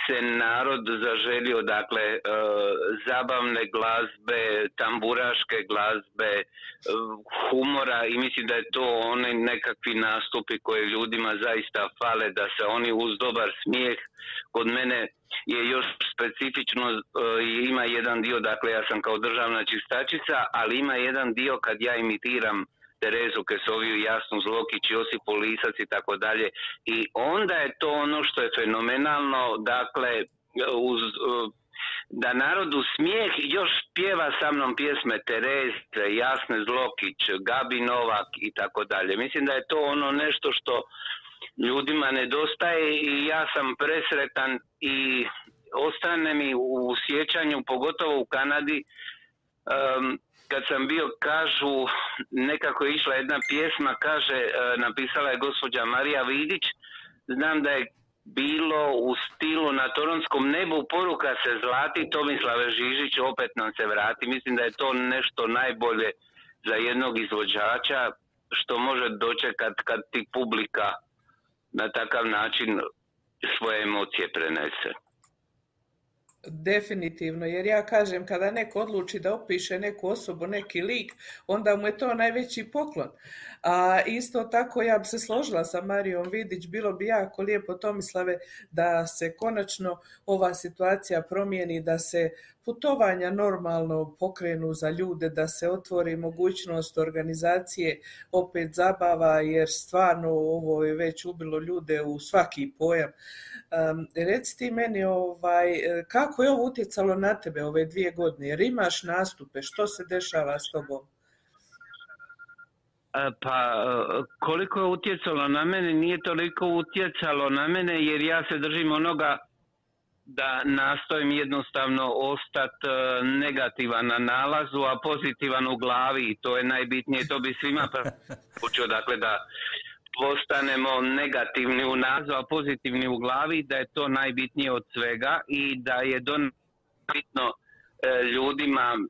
[SPEAKER 10] se narod zaželio, dakle, e, zabavne glazbe, tamburaške glazbe, e, humora i mislim da je to oni nekakvi nastupi koje ljudima zaista fale, da se oni uz dobar smijeh kod mene je još specifično e, ima jedan dio, dakle ja sam kao državna čistačica, ali ima jedan dio kad ja imitiram Terezu Kesoviju, Jasnu Zlokić, Josipu Lisac i tako dalje. I onda je to ono što je fenomenalno, dakle, uz, da narodu smijeh još pjeva sa mnom pjesme Tereze, Jasne Zlokić, Gabi Novak i tako dalje. Mislim da je to ono nešto što ljudima nedostaje i ja sam presretan i ostane mi u sjećanju, pogotovo u Kanadi, kad sam bio, kažu, nekako je išla jedna pjesma, kaže, e, napisala je gospođa Marija Vidić, znam da je bilo u stilu na toronskom nebu poruka se zlati, Tomislave Žižić opet nam se vrati. Mislim da je to nešto najbolje za jednog izvođača što može dočekat kad ti publika na takav način svoje emocije prenese.
[SPEAKER 4] Definitivno, jer ja kažem kada neko odluči da opiše neku osobu, neki lik, onda mu je to najveći poklon. A isto tako ja bi se složila sa Marijom Vidić, bilo bi jako lijepo Tomislave da se konačno ova situacija promijeni, da se putovanja normalno pokrenu za ljude, da se otvori mogućnost organizacije opet zabava, jer stvarno ovo je već ubilo ljude u svaki pojam. Um, reci ti meni ovaj, kako je ovo utjecalo na tebe ove dvije godine, jer imaš nastupe, što se dešava s tobom?
[SPEAKER 10] E, Pa e, koliko je utjecalo na mene, nije toliko utjecalo na mene jer ja se držim onoga da nastojim jednostavno ostati negativan na nalazu, a pozitivan u glavi. I to je najbitnije, to bi svima učio, dakle da postanemo negativni u nazu, a pozitivni u glavi, da je to najbitnije od svega i da je dosta bitno e, ljudima e,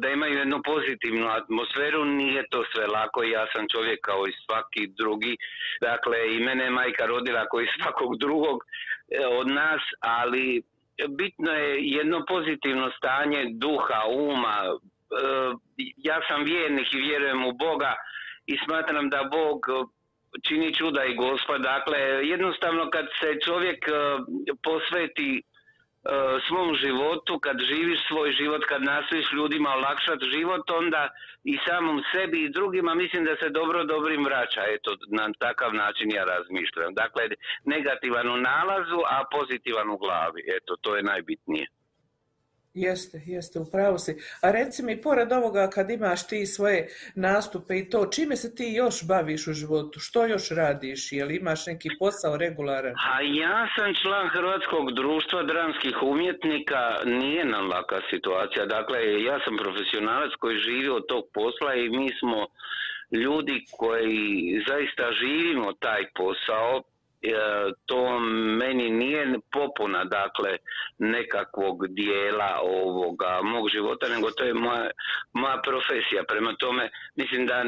[SPEAKER 10] da imaju jednu pozitivnu atmosferu, nije to sve lako. I ja sam čovjek kao i svaki drugi, dakle i mene je majka rodila kao i svakog drugog e, od nas, ali bitno je jedno pozitivno stanje duha, uma, E, ja sam vjernik i vjerujem u Boga i smatram da Bog čini čuda i gospod. Dakle, jednostavno kad se čovjek e, posveti e, svom životu, kad živiš svoj život, kad nastojiš ljudima olakšati život, onda i samom sebi i drugima mislim da se dobro dobrim vraća. Eto, na takav način ja razmišljam. Dakle, negativan u nalazu, a pozitivan u glavi. Eto, to je najbitnije.
[SPEAKER 4] Jeste, jeste, upravo si. A reci mi, pored ovoga kad imaš ti svoje nastupe i to, čime se ti još baviš u životu? Što još radiš? Jel imaš neki posao regularan?
[SPEAKER 10] A ja sam član Hrvatskog društva dramskih umjetnika, nije nam laka situacija. Dakle, ja sam profesionalac koji živi od tog posla i mi smo ljudi koji zaista živimo taj posao. E, to meni nije popuna, dakle, nekakvog dijela ovoga mog života, nego to je moja, moja profesija. Prema tome, mislim da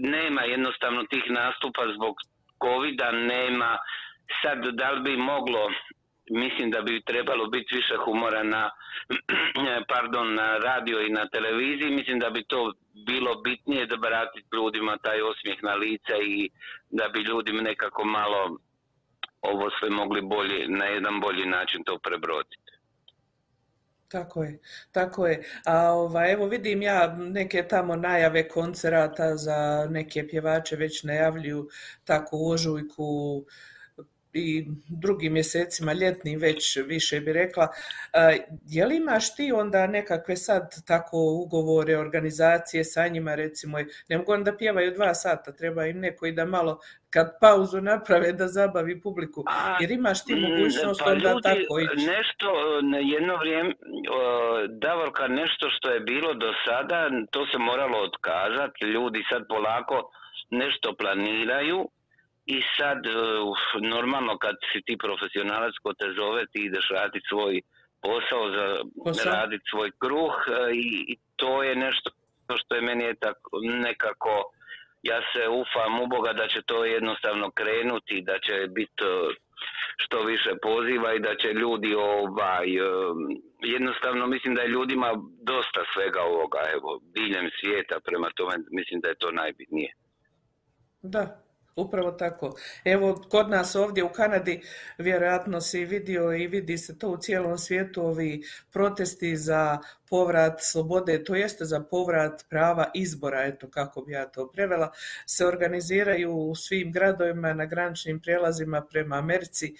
[SPEAKER 10] nema jednostavno tih nastupa zbog covida, nema sad da li bi moglo mislim da bi trebalo biti više humora na pardon na radio i na televiziji mislim da bi to bilo bitnije da vratiti ljudima taj osmijeh na lice i da bi ljudi nekako malo ovo sve mogli bolje, na jedan bolji način to prebroditi.
[SPEAKER 4] Tako je, tako je. A ovaj, evo vidim ja neke tamo najave koncerata za neke pjevače već najavljuju tako u ožujku i drugim mjesecima, ljetnim već više bi rekla. E, je li imaš ti onda nekakve sad tako ugovore, organizacije sa njima recimo, ne mogu onda pjevaju dva sata, treba im neko i da malo kad pauzu naprave da zabavi publiku. Jer imaš ti mogućnost
[SPEAKER 10] pa
[SPEAKER 4] onda
[SPEAKER 10] ljudi,
[SPEAKER 4] tako ići.
[SPEAKER 10] nešto, na jedno vrijeme, Davorka, nešto što je bilo do sada, to se moralo otkazati, ljudi sad polako nešto planiraju i sad, uh, normalno kad si ti profesionalac ko te zove, ti ideš raditi svoj posao, za
[SPEAKER 4] Posao.
[SPEAKER 10] raditi svoj kruh uh, i, i to je nešto što je meni je tako nekako, ja se ufam u Boga da će to jednostavno krenuti, da će biti uh, što više poziva i da će ljudi ovaj, jednostavno mislim da je ljudima dosta svega ovoga, evo, diljem svijeta, prema tome mislim da je to najbitnije.
[SPEAKER 4] Da, upravo tako. Evo, kod nas ovdje u Kanadi, vjerojatno si vidio i vidi se to u cijelom svijetu, ovi protesti za povrat slobode, to jeste za povrat prava izbora, eto kako bi ja to prevela, se organiziraju u svim gradovima na graničnim prijelazima prema Americi.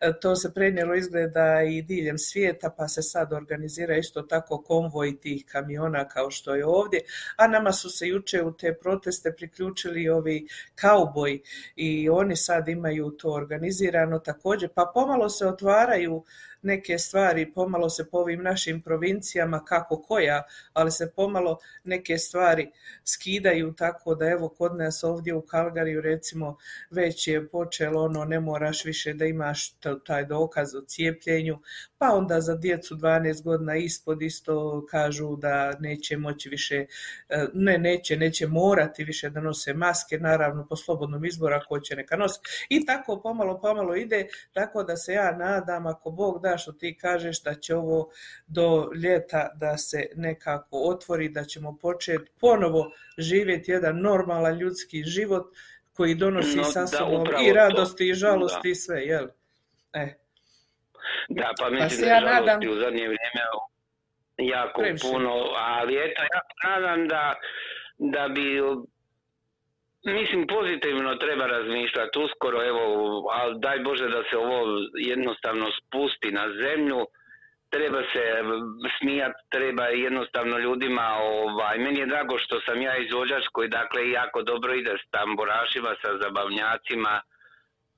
[SPEAKER 4] E, To se prenijelo izgleda i diljem svijeta, pa se sad organizira isto tako konvoj tih kamiona kao što je ovdje, a nama su se juče u te proteste priključili ovi kauboji i oni sad imaju to organizirano također, pa pomalo se otvaraju neke stvari, pomalo se po ovim našim provincijama, kako koja, ali se pomalo neke stvari skidaju tako da evo kod nas ovdje u Kalgariju recimo već je počelo ono ne moraš više da imaš taj dokaz o cijepljenju, pa onda za djecu 12 godina ispod isto kažu da neće moći više, e, ne neće, neće morati više da nose maske, naravno po slobodnom izboru ako će neka nosi. I tako pomalo, pomalo ide, tako da se ja nadam ako Bog da što ti kažeš da će ovo do ljeta da se nekako otvori, da ćemo početi ponovo živjeti jedan normalan ljudski život koji donosi
[SPEAKER 10] No,
[SPEAKER 4] sa sobom i
[SPEAKER 10] to.
[SPEAKER 4] radosti i žalosti i sve, jel? E,
[SPEAKER 10] Da, pa
[SPEAKER 4] Pa
[SPEAKER 10] mislim
[SPEAKER 4] se
[SPEAKER 10] da
[SPEAKER 4] ja nadam-
[SPEAKER 10] u zadnje vrijeme jako
[SPEAKER 4] Previše.
[SPEAKER 10] puno, ali eto, ja nadam da, da bi Mislim, pozitivno treba razmišljati uskoro, evo, ali daj Bože da se ovo jednostavno spusti na zemlju, treba se smijat, treba jednostavno ljudima, ovaj, meni je drago što sam ja izvođač koji dakle jako dobro ide s tamburašima, sa zabavnjacima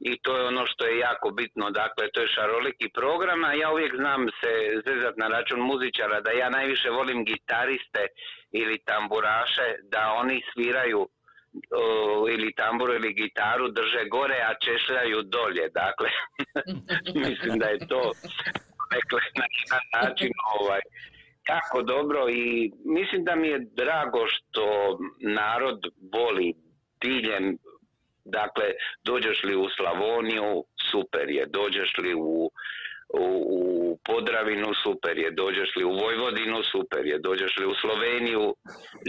[SPEAKER 10] i to je ono što je jako bitno, dakle to je šaroliki program, a ja uvijek znam se zezat na račun muzičara da ja najviše volim gitariste ili tamburaše, da oni sviraju ili tamburu ili gitaru drže gore, a češljaju dolje. Dakle, mislim da je to dakle, na jedan način ovaj, jako dobro i mislim da mi je drago što narod voli diljem Dakle, dođeš li u Slavoniju, super je. Dođeš li u, u, u Podravinu, super je. Dođeš li u Vojvodinu, super je. Dođeš li u Sloveniju,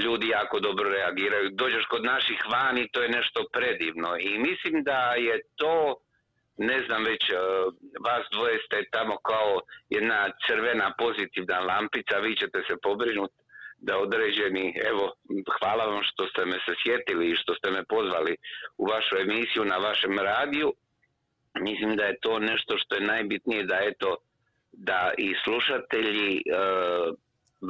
[SPEAKER 10] ljudi jako dobro reagiraju. Dođeš kod naših vani, to je nešto predivno. I mislim da je to, ne znam već, eh, vas dvoje ste tamo kao jedna crvena pozitivna lampica, vi ćete se pobrinuti da određeni, evo, hvala vam što ste me se sjetili i što ste me pozvali u vašu emisiju na vašem radiju. Mislim da je to nešto što je najbitnije da eto, da i slušatelji e,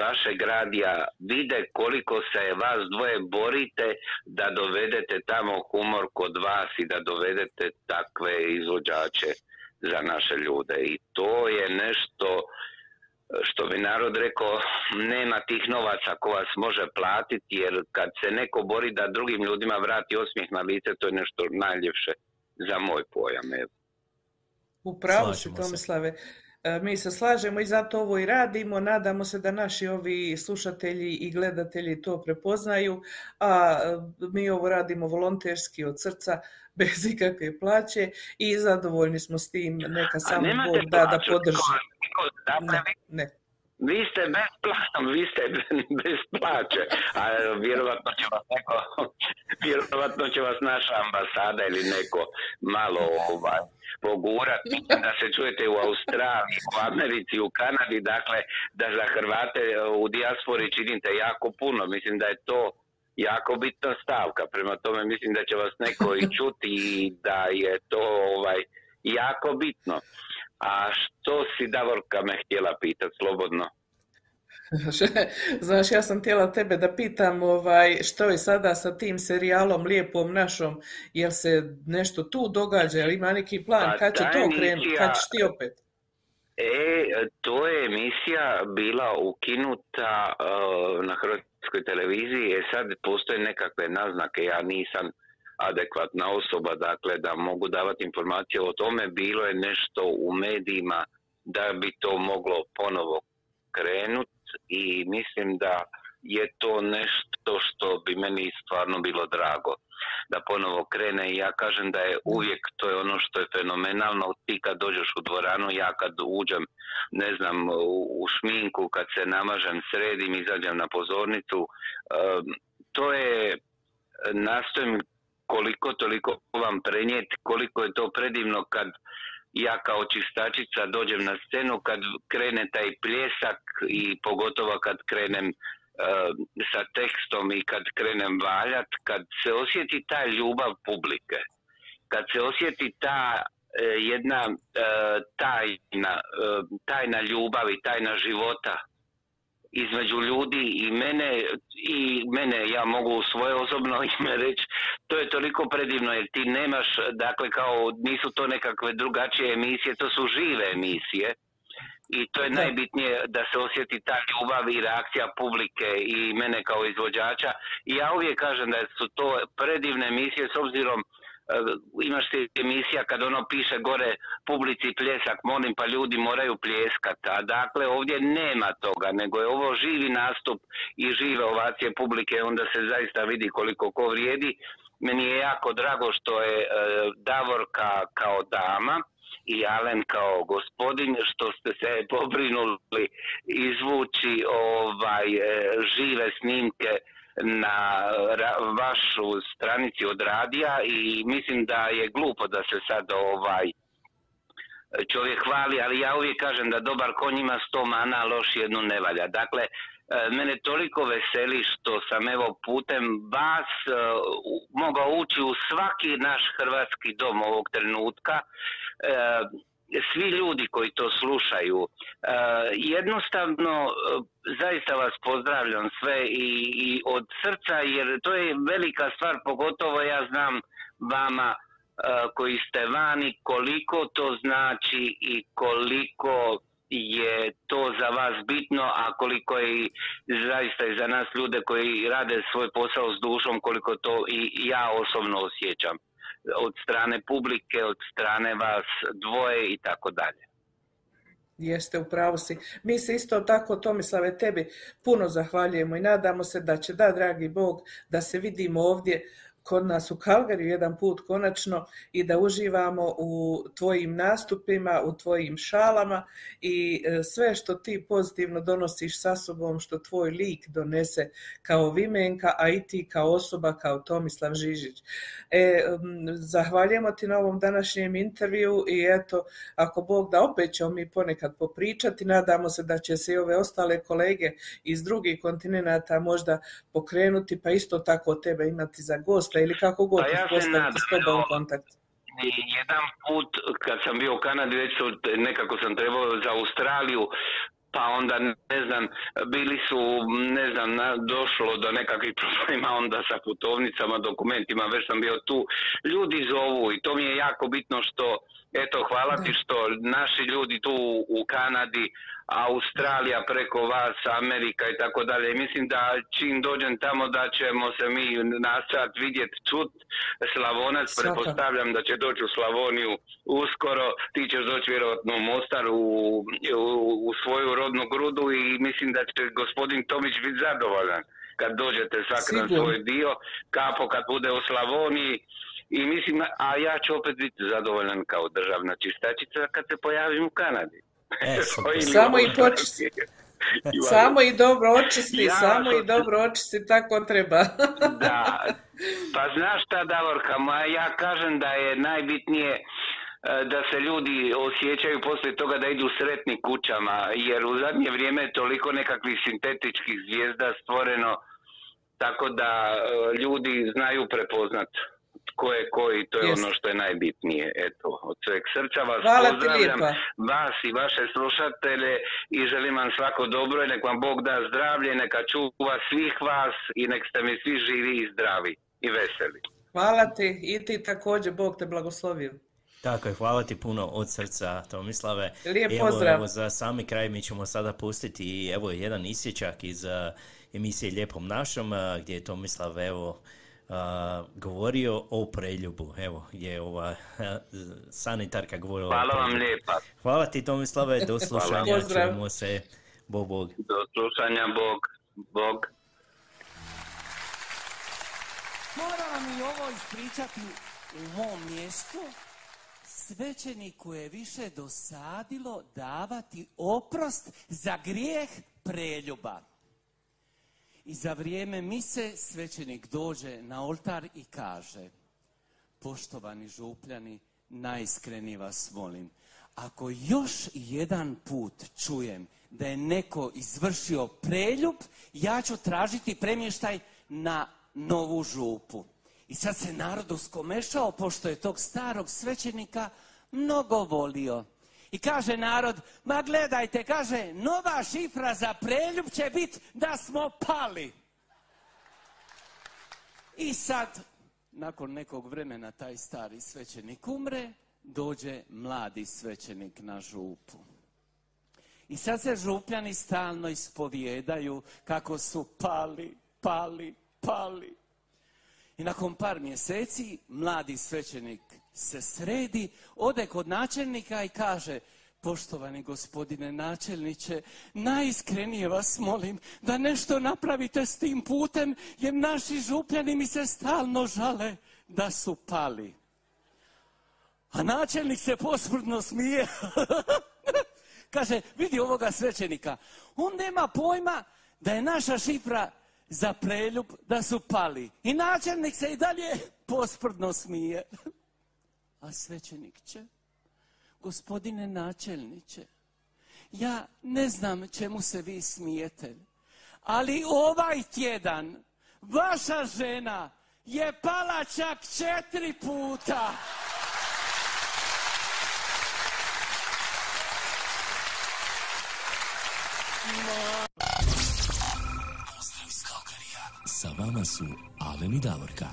[SPEAKER 10] vašeg radija vide koliko se vas dvoje borite da dovedete tamo humor kod vas i da dovedete takve izvođače za naše ljude. I to je nešto što bi narod rekao, nema tih novaca ko vas može platiti, jer kad se neko bori da drugim ljudima vrati osmijeh na lice, to je nešto najljepše za moj pojam. Evo.
[SPEAKER 4] U pravu si. Tomislave. E, Mi se slažemo i zato ovo i radimo. Nadamo se da naši ovi slušatelji i gledatelji to prepoznaju, a e, mi ovo radimo volonterski od srca, bez ikakve plaće i zadovoljni smo s tim. Neka samo Bog da da podrži.
[SPEAKER 10] Dakle,
[SPEAKER 4] Ne.
[SPEAKER 10] vi ste bez plaća, vi ste bez plaće, a vjerovatno će vas neko, vjerovatno će vas naša ambasada ili neko malo ovaj, pogurati, da se čujete u Australiji, u Americi, u Kanadi, dakle, da za Hrvate u dijaspori činite jako puno, mislim da je to jako bitna stavka, prema tome mislim da će vas neko i čuti i da je to ovaj, jako bitno. A što si Davorka me htjela pitati slobodno?
[SPEAKER 4] Znaš, ja sam htjela tebe da pitam ovaj, što je sada sa tim serijalom Lijepom našom, jel se nešto tu događa, jel ima neki plan,
[SPEAKER 10] Pa
[SPEAKER 4] kad će to krenuti, kad ćeš ti opet?
[SPEAKER 10] E, to je emisija bila ukinuta uh, na hrvatskoj televiziji, e sad postoje nekakve naznake, ja nisam adekvatna osoba, dakle da mogu davati informacije o tome, bilo je nešto u medijima da bi to moglo ponovo krenut i mislim da je to nešto što bi meni stvarno bilo drago da ponovo krene. I ja kažem da je uvijek to je ono što je fenomenalno ti kad dođeš u dvoranu ja kad uđem ne znam u, šminku kad se namažem sredim izađem na pozornicu em, to je nastojim koliko toliko vam prenijeti koliko je to predivno kad ja kao čistačica dođem na scenu kad krene taj pljesak i pogotovo kad krenem e, sa tekstom i kad krenem valjat, kad se osjeti ta ljubav publike, kad se osjeti ta e, jedna e, tajna, tajna ljubav i tajna života između ljudi i mene i mene ja mogu u svoje osobno ime reći to je toliko predivno jer ti nemaš dakle kao nisu to nekakve drugačije emisije to su žive emisije i to je najbitnije da se osjeti ta ljubav i reakcija publike i mene kao izvođača. I ja uvijek kažem da su to predivne emisije s obzirom imaš ti emisija kad ono piše gore publici pljesak, molim pa ljudi moraju pljeskat, a dakle ovdje nema toga, nego je ovo živi nastup i žive ovacije publike, onda se zaista vidi koliko ko vrijedi. Meni je jako drago što je e, Davorka kao dama i Alen kao gospodin, što ste se pobrinuli izvući ovaj e, žive snimke na vašu stranici od radija i mislim da je glupo da se sad ovaj čovjek hvali, ali ja uvijek kažem da dobar konj ima sto mana, a loš jednu ne valja. Dakle, e, mene toliko veseli što sam evo putem vas e, mogao ući u svaki naš hrvatski dom ovog trenutka. Svi ljudi koji to slušaju, e, jednostavno e, zaista vas pozdravljam sve i, i od srca jer to je velika stvar, pogotovo ja znam vama e, koji ste vani, koliko to znači i koliko je to za vas bitno, a koliko je zaista i za nas ljude koji rade svoj posao s dušom, koliko to i ja osobno osjećam od strane publike, od strane vas dvoje i tako dalje.
[SPEAKER 4] Jeste, u pravu si. Mi se isto tako, Tomislave, tebi puno zahvaljujemo i nadamo se da će, da, dragi Bog, da se vidimo ovdje kod nas u Kalgariju jedan put konačno i da uživamo u tvojim nastupima, u tvojim šalama i e, sve što ti pozitivno donosiš sa sobom, što tvoj lik donese kao Vimenka, a i ti kao osoba, kao Tomislav Žižić. E, zahvaljujemo ti na ovom današnjem intervju i eto, ako Bog da opet ćemo mi ponekad popričati, nadamo se da će se i ove ostale kolege iz drugih kontinenata možda pokrenuti, pa isto tako tebe imati za gosta ili kako god
[SPEAKER 10] Pa ja
[SPEAKER 4] uspostaviti s tobom kontakt.
[SPEAKER 10] Jedan put kad sam bio u Kanadi, već su, nekako sam trebao za Australiju, pa onda ne znam, bili su, ne znam, na, došlo do nekakvih problema onda sa putovnicama, dokumentima, već sam bio tu. Ljudi zovu i to mi je jako bitno što, eto, hvala ti što naši ljudi tu u Kanadi, Australija preko vas, Amerika i tako dalje. Mislim da čim dođem tamo da ćemo se mi nastojati vidjeti, čut Slavonac,
[SPEAKER 4] Svakako.
[SPEAKER 10] pretpostavljam da će doći u Slavoniju uskoro, ti ćeš doći vjerojatno u Mostar u, u, u svoju rodnu grudu i mislim da će gospodin Tomić biti zadovoljan kad dođete svak na svoj dio, kapo kad bude u Slavoniji i mislim, a ja ću opet biti zadovoljan kao državna čistačica kad se pojavim u Kanadi.
[SPEAKER 5] E,
[SPEAKER 4] Samo i počisti. Samo i dobro očisti,
[SPEAKER 10] Ja,
[SPEAKER 4] samo i dobro očisti, tako treba.
[SPEAKER 10] Da, pa znaš šta Davorka, ma ja kažem da je najbitnije e, da se ljudi osjećaju poslije toga da idu sretni kućama, jer u zadnje vrijeme je toliko nekakvih sintetičkih zvijezda stvoreno, tako da e, ljudi znaju prepoznat tko je koji, to je
[SPEAKER 4] Jest.
[SPEAKER 10] ono što je najbitnije. Eto, od sveg srca vas
[SPEAKER 4] Hvala
[SPEAKER 10] pozdravljam, vas i vaše slušatelje i želim vam svako dobro i nek vam Bog da zdravlje, neka čuva svih vas i nek ste mi svi živi i zdravi i veseli.
[SPEAKER 4] Hvala ti i ti također, Bog te blagoslovio.
[SPEAKER 5] Tako je, hvala ti puno od srca Tomislave.
[SPEAKER 4] Lijep
[SPEAKER 5] evo,
[SPEAKER 4] pozdrav.
[SPEAKER 5] Evo, za sami kraj mi ćemo sada pustiti i evo jedan isječak iz uh, emisije Lijepom našom uh, gdje je Tomislav evo uh, govorio o preljubu. Evo, je ova sanitarka govorila
[SPEAKER 10] Hvala vam lijepa.
[SPEAKER 5] Hvala ti Tomislave, do slušanja, čujemo se. Bog, bog.
[SPEAKER 10] Do slušanja, Bog. Bog.
[SPEAKER 11] Moram vam i ovo ispričati u mom mjestu. Svećeniku je više dosadilo davati oprost za grijeh preljuba. I za vrijeme mise svećenik dođe na oltar i kaže Poštovani župljani, najiskrenije vas molim, ako još jedan put čujem da je neko izvršio preljub, ja ću tražiti premještaj na novu župu. I sad se narod uskomešao, pošto je tog starog svećenika mnogo volio. I kaže narod, ma gledajte, kaže, nova šifra za preljub će biti da smo pali. I sad, nakon nekog vremena, taj stari svećenik umre, dođe mladi svećenik na župu. I sad se župljani stalno ispovjedaju kako su pali, pali, pali. I nakon par mjeseci mladi svećenik se sredi, ode kod načelnika i kaže Poštovani gospodine načelniče, najiskrenije vas molim da nešto napravite s tim putem, jer naši župljani mi se stalno žale da su pali. A načelnik se posmrtno smije. Kaže, vidi ovoga svećenika, on nema pojma da je naša šifra za preljub da su pali. I načelnik se i dalje posprdno smije. A svećenik će, gospodine načelniče, ja ne znam čemu se vi smijete, ali ovaj tjedan vaša žena je pala čak četiri puta.
[SPEAKER 1] Pozdrav iz Kalkarija. Sa vama su Alen i Davorka.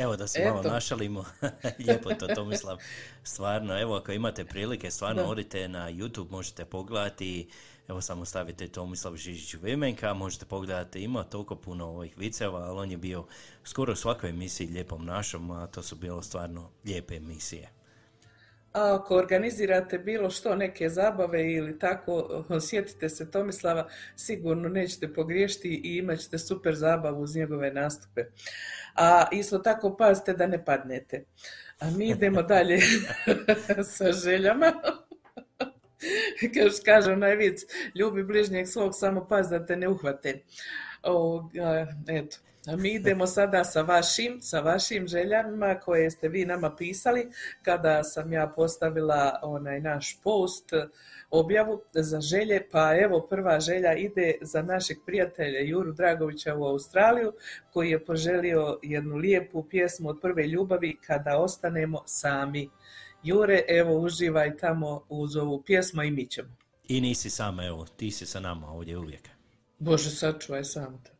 [SPEAKER 5] Evo da se malo
[SPEAKER 4] Eto.
[SPEAKER 5] našalimo, lijepo to Tomislav, stvarno, evo ako imate prilike, stvarno
[SPEAKER 4] Da.
[SPEAKER 5] odite na YouTube, možete pogledati, evo samo stavite Tomislav Žižić Vimenka, možete pogledati, ima toliko puno ovih viceva, ali on je bio skoro u svakoj emisiji Lijepom našom, a to su bilo stvarno lijepe emisije.
[SPEAKER 4] Ako organizirate bilo što, neke zabave ili tako, sjetite se Tomislava, sigurno nećete pogriješiti i imat ćete super zabavu uz njegove nastupe. A isto tako pazite da ne padnete. A mi idemo dalje sa željama. Kao što kaže onaj ljubi bližnjeg svog, samo paz da te ne uhvate. Ovoga, eto. Mi idemo sada sa vašim, sa vašim željama koje ste vi nama pisali kada sam ja postavila onaj naš post objavu za želje, pa evo prva želja ide za našeg prijatelja Juru Dragovića u Australiju koji je poželio jednu lijepu pjesmu od prve ljubavi kada ostanemo sami. Jure, evo uživaj tamo uz ovu pjesmu i mi ćemo.
[SPEAKER 5] I nisi sama, evo, ti si sa nama ovdje uvijek.
[SPEAKER 4] Bože, sačuvaj sam te.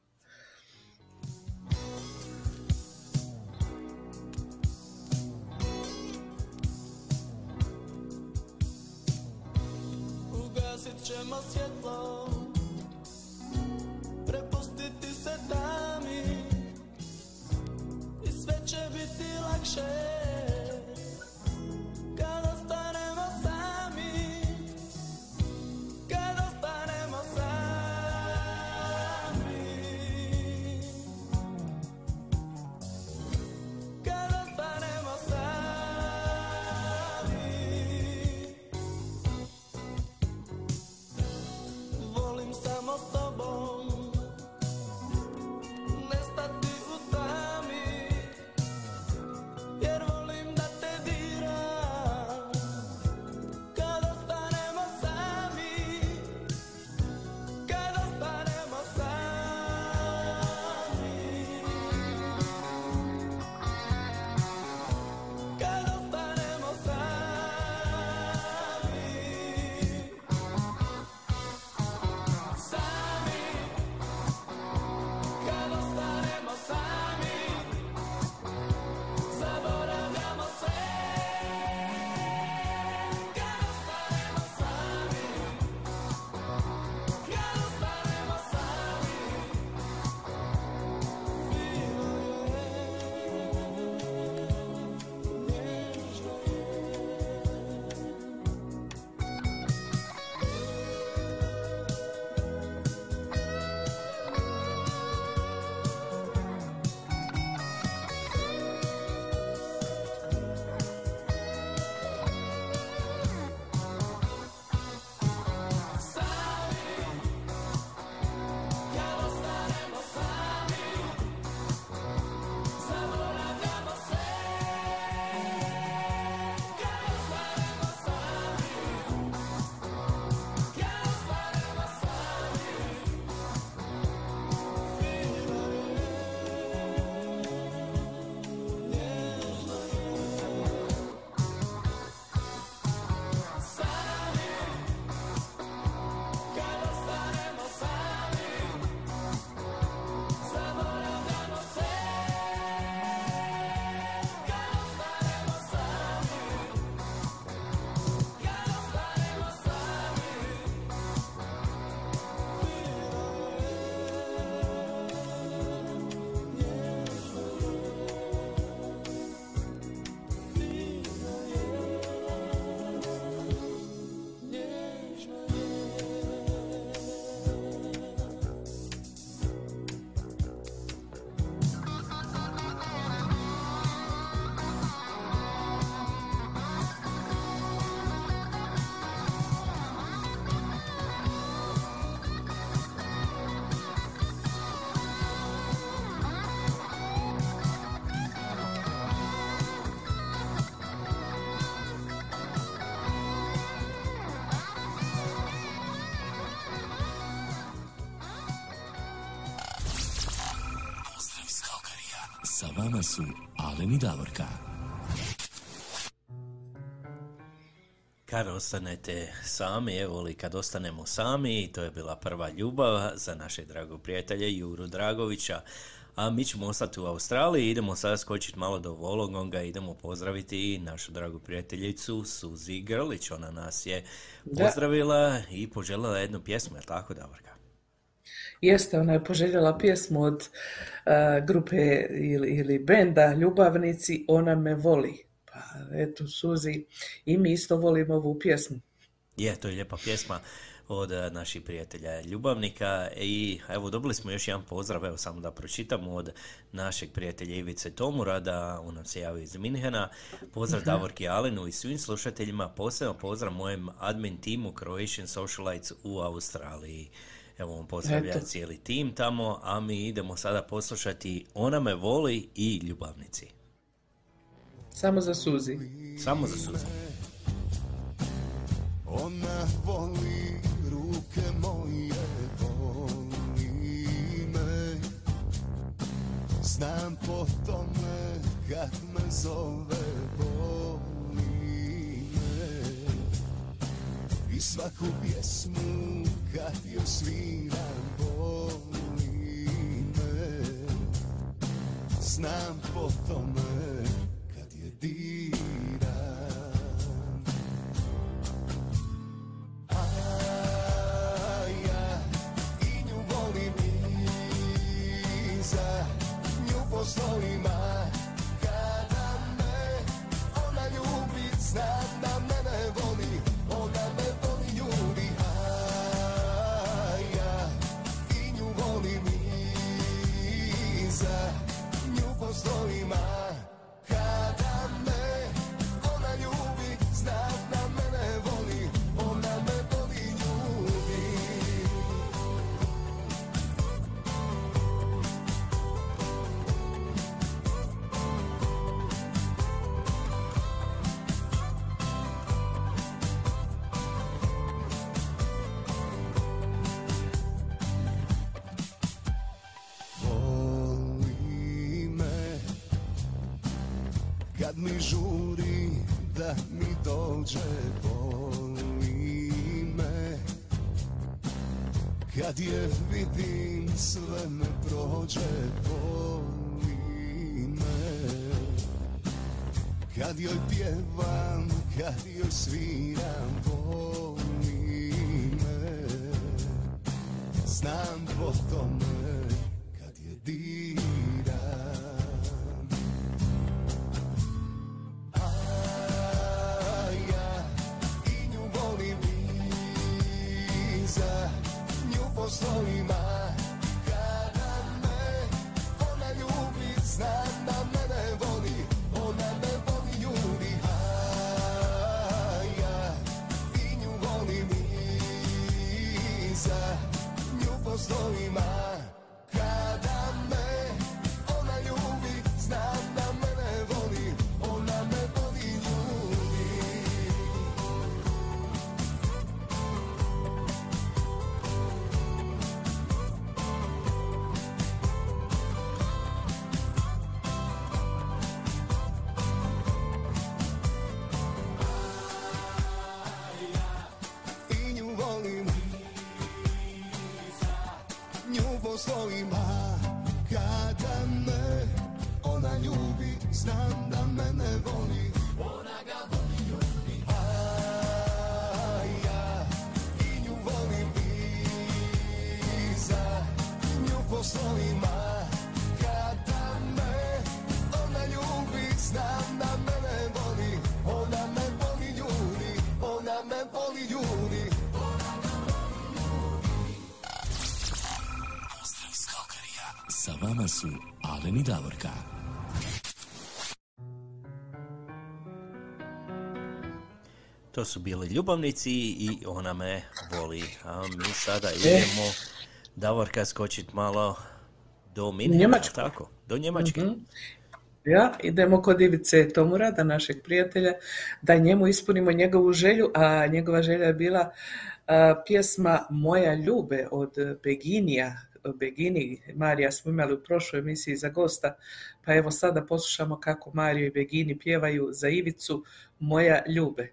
[SPEAKER 1] Vama su Alen i Davorka.
[SPEAKER 5] Kad ostanete sami, evo li kad ostanemo sami, to je bila prva ljubav za našeg dragog prijatelja Juru Dragovića. A mi ćemo ostati u Australiji, idemo sada skočiti malo do Vologonga, idemo pozdraviti našu dragu prijateljicu Suzi Grlić. Ona nas je
[SPEAKER 4] Da.
[SPEAKER 5] pozdravila i poželjela jednu pjesmu, je tako Davorka?
[SPEAKER 4] Jeste, ona je poželjela pjesmu od uh, grupe ili, ili benda Ljubavnici, Ona me voli. Pa eto, Suzi, i mi isto volimo ovu pjesmu.
[SPEAKER 5] Je, to je lijepa pjesma od eh, naših prijatelja Ljubavnika i evo dobili smo još jedan pozdrav, evo samo da pročitamo od našeg prijatelja Ivice Tomurada, on nam se javio iz Minhena, pozdrav. Davorki Alenu i svim slušateljima, posebno pozdrav mojem admin timu Croatian Socialites u Australiji. Evo on pozdravlja
[SPEAKER 4] Eto.
[SPEAKER 5] cijeli tim tamo, a mi idemo sada poslušati Ona me voli i Ljubavnici.
[SPEAKER 4] Samo za Suzi.
[SPEAKER 5] Samo za suzu.
[SPEAKER 12] Ona voli ruke moje, voli me Znam po tome kad me zove, voli Svaku pjesmu kad joj sviram, voli me Znam po tome kad je diram A ja i nju volim i za nju postojim kada me ona ljubi znam da Kad je vidim sve me prođe Voli me Kad joj pjevam, kad joj sviram Voli ona ljubi znam da mene voli. Ona ga voli ljubi a ja. I nju volim i za nju postojim a kada me ona ljubi znam da mene voli. Ona me voli ljubi ona me voli
[SPEAKER 1] Kalkarija. Sa vama su Alen i Davorka.
[SPEAKER 5] To su bili ljubavnici i ona me voli. A mi sada
[SPEAKER 4] Eh.
[SPEAKER 5] idemo Davorka skočit malo do Minhena, tako? Do Njemačke.
[SPEAKER 4] Mhm. Ja, idemo kod Ivice Tomurada, našeg prijatelja, da njemu ispunimo njegovu želju, a njegova želja je bila a, pjesma Moja ljube od Beginija, Begini. Marija smo imali u prošloj emisiji za gosta, pa evo sada poslušamo kako Mario i Begini pjevaju za Ivicu Moja ljube.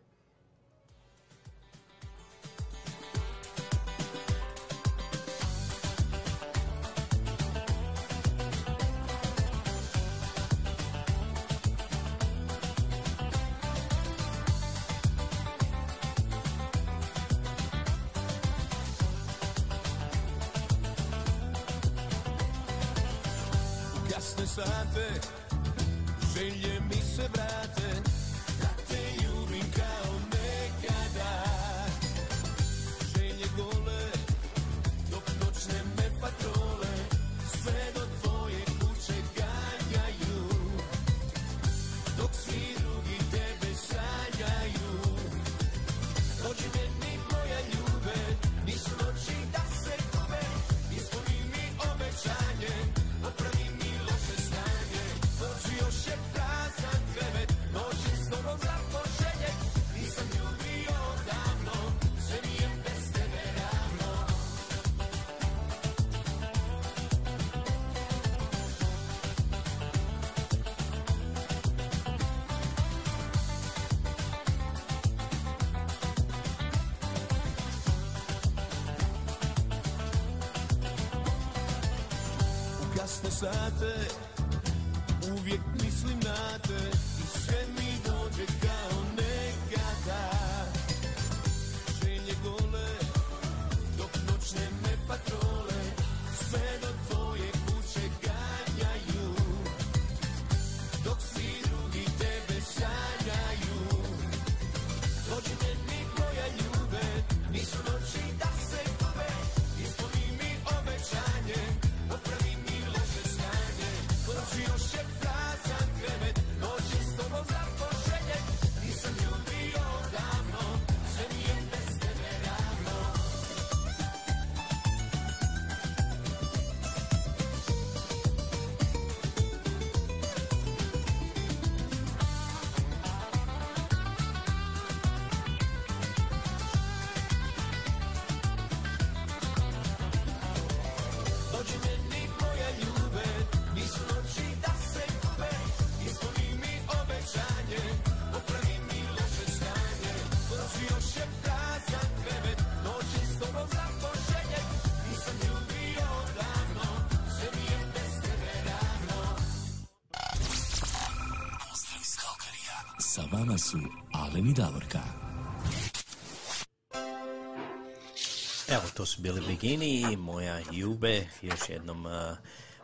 [SPEAKER 1] Su
[SPEAKER 5] bili Begini i moja Jube. Još jednom uh,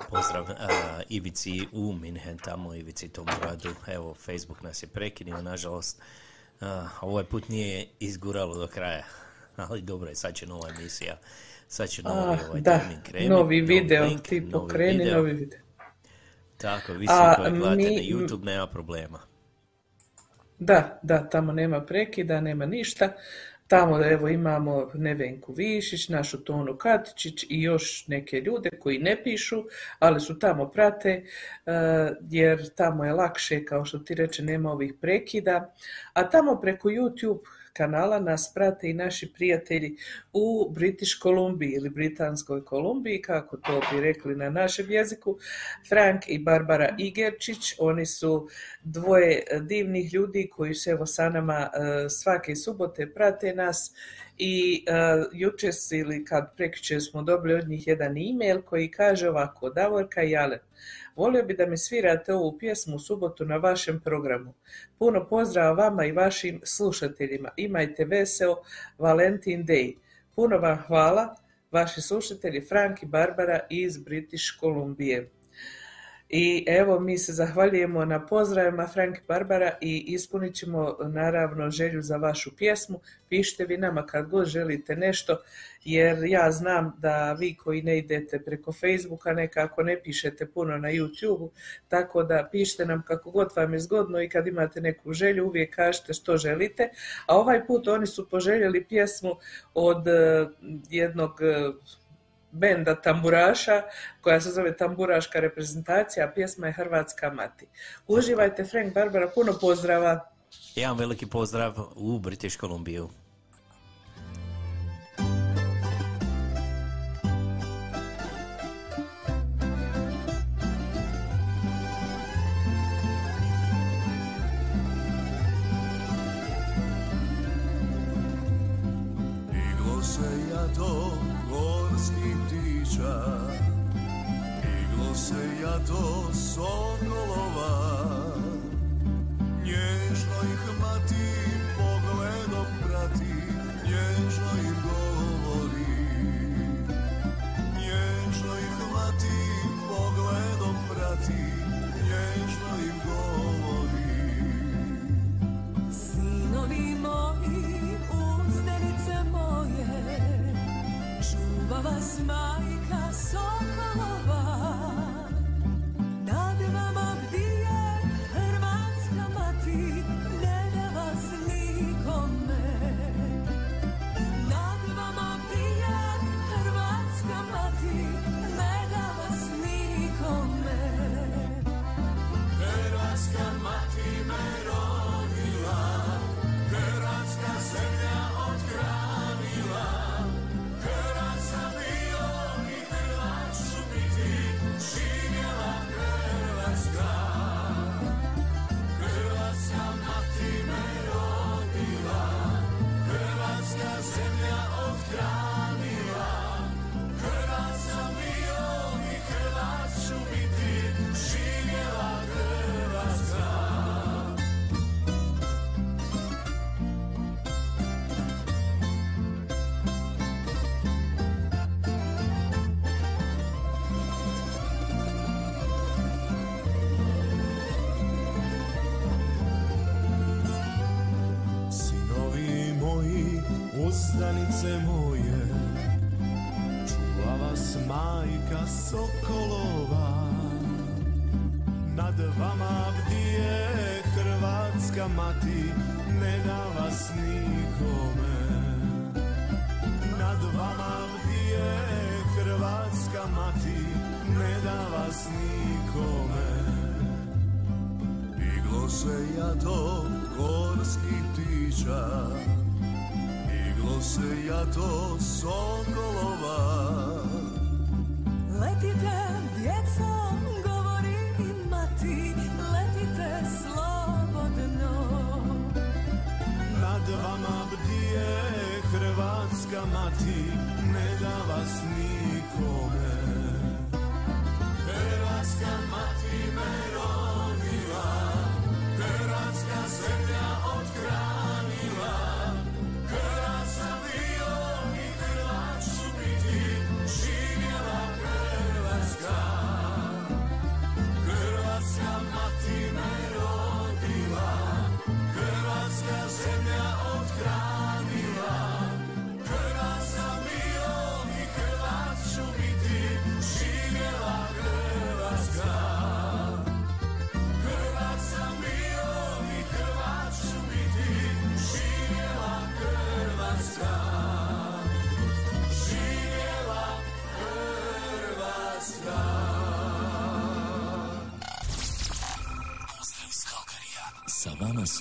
[SPEAKER 5] pozdrav uh, Ivici u Minhen, tamo Ivici tom gradu. Evo, Facebook nas je prekinio, nažalost. Uh, ovaj put nije izguralo do kraja. Ali dobro je, sad će nova emisija. Sad će novi
[SPEAKER 4] Ah,
[SPEAKER 5] ovaj
[SPEAKER 4] da,
[SPEAKER 5] termin krenuti.
[SPEAKER 4] novi video,
[SPEAKER 5] link,
[SPEAKER 4] ti
[SPEAKER 5] novi
[SPEAKER 4] pokreni
[SPEAKER 5] video.
[SPEAKER 4] novi video.
[SPEAKER 5] Tako, vi
[SPEAKER 4] A,
[SPEAKER 5] koji gledate
[SPEAKER 4] mi-
[SPEAKER 5] na YouTube nema problema.
[SPEAKER 4] Da, da, tamo nema prekida, nema ništa. Tamo evo imamo Nevenku Višić, našu Tonu Katičić i još neke ljude koji ne pišu, ali su tamo prate, eh, jer tamo je lakše, kao što ti reče, nema ovih prekida. A tamo preko YouTube kanala nas prate i naši prijatelji u British Kolumbiji ili Britanskoj Kolumbiji, kako to bi rekli na našem jeziku, Frank i Barbara Igerčić. Oni su dvoje divnih ljudi koji se evo sa nama e, svake subote prate nas i e, jučer ili kad prekjučer smo dobili od njih jedan e-mail koji kaže ovako Davorka i Alen, volio bi da mi svirate ovu pjesmu u subotu na vašem programu. Puno pozdrava vama i vašim slušateljima. Imajte veseo Valentin Day. Puno vam hvala, vaši slušatelji Frank i Barbara iz British Kolumbije. I evo mi se zahvaljujemo na pozdravima Frank Barbara i ispunit ćemo naravno želju za vašu pjesmu. Pišite vi nama kad god želite nešto jer ja znam da vi koji ne idete preko Facebooka nekako ne pišete puno na YouTube, tako da pišite nam kako god vam je zgodno i kad imate neku želju uvijek kažete što želite. A ovaj put oni su poželjeli pjesmu od eh, jednog eh, benda tamburaša koja se zove Tamburaška reprezentacija, pjesma je Hrvatska mati. Uživajte Frank Barbara, puno pozdrava.
[SPEAKER 5] Jedan veliki pozdrav u British
[SPEAKER 2] Columbia. Oh ptića Iglo se jato sokolova
[SPEAKER 9] čuva vas majka Sokolova.
[SPEAKER 2] Se jato gorskih ptića, iglo se jato sokolova.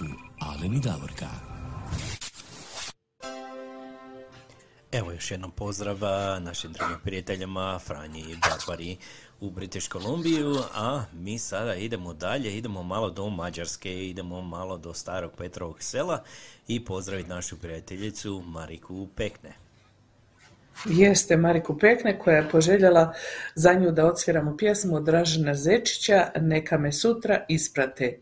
[SPEAKER 1] Su Alen i Davorka.
[SPEAKER 5] Evo još jednom pozdrav a, našim drugim prijateljima Franji i Barbari u British Kolumbiju, a mi sada idemo dalje, idemo malo do Mađarske, idemo malo do starog Petrovog sela i pozdraviti našu prijateljicu Mariku Pekne.
[SPEAKER 4] Jeste Mariku Pekne koja je poželjela za nju da odsviramo pjesmu od Dražena Zečića Neka me sutra isprate.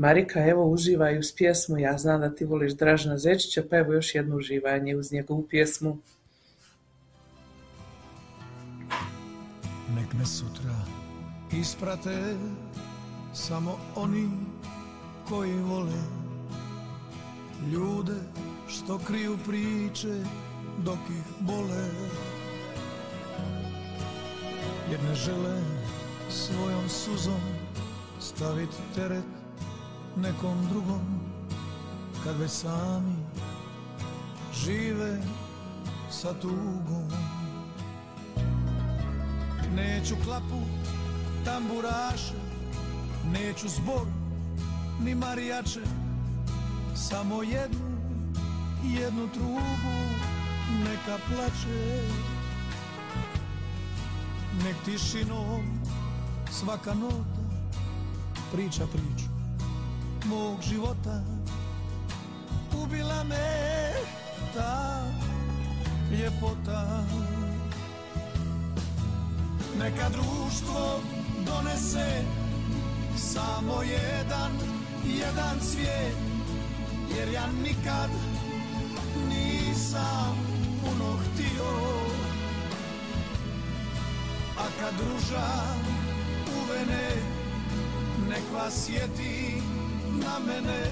[SPEAKER 4] Marika, evo uživaj uz pjesmu, ja znam da ti voliš Dražena Zečića, pa evo još jedno uživanje uz njegovu pjesmu.
[SPEAKER 13] Nek me sutra isprate samo oni koji vole ljude što kriju priče dok ih bole jer ne žele svojom suzom staviti teret nekom drugom kad već sami žive sa tugom Neću klapu tamburaše, neću zbor ni marijače, samo jednu, jednu trubu neka plače. Nek tišinom svaka nota priča priču mog života. Ubila me ta ljepota Neka društvo donese samo jedan, jedan cvijet Jer ja nikad nisam puno htio A kad ruža uvene Nek vas sjeti na mene.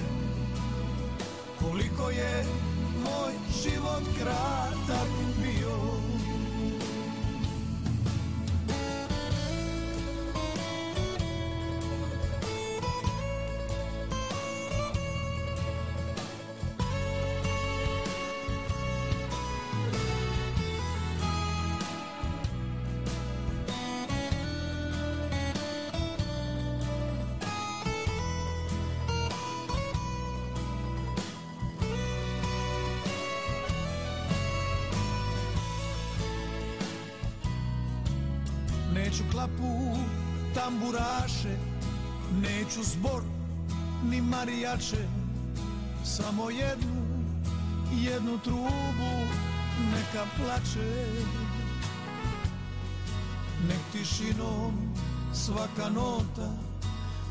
[SPEAKER 13] Koliko je moj život kratak bio tamburaše Neću zbor ni marijače Samo jednu, jednu trubu Neka plače. Nek tišinom svaka nota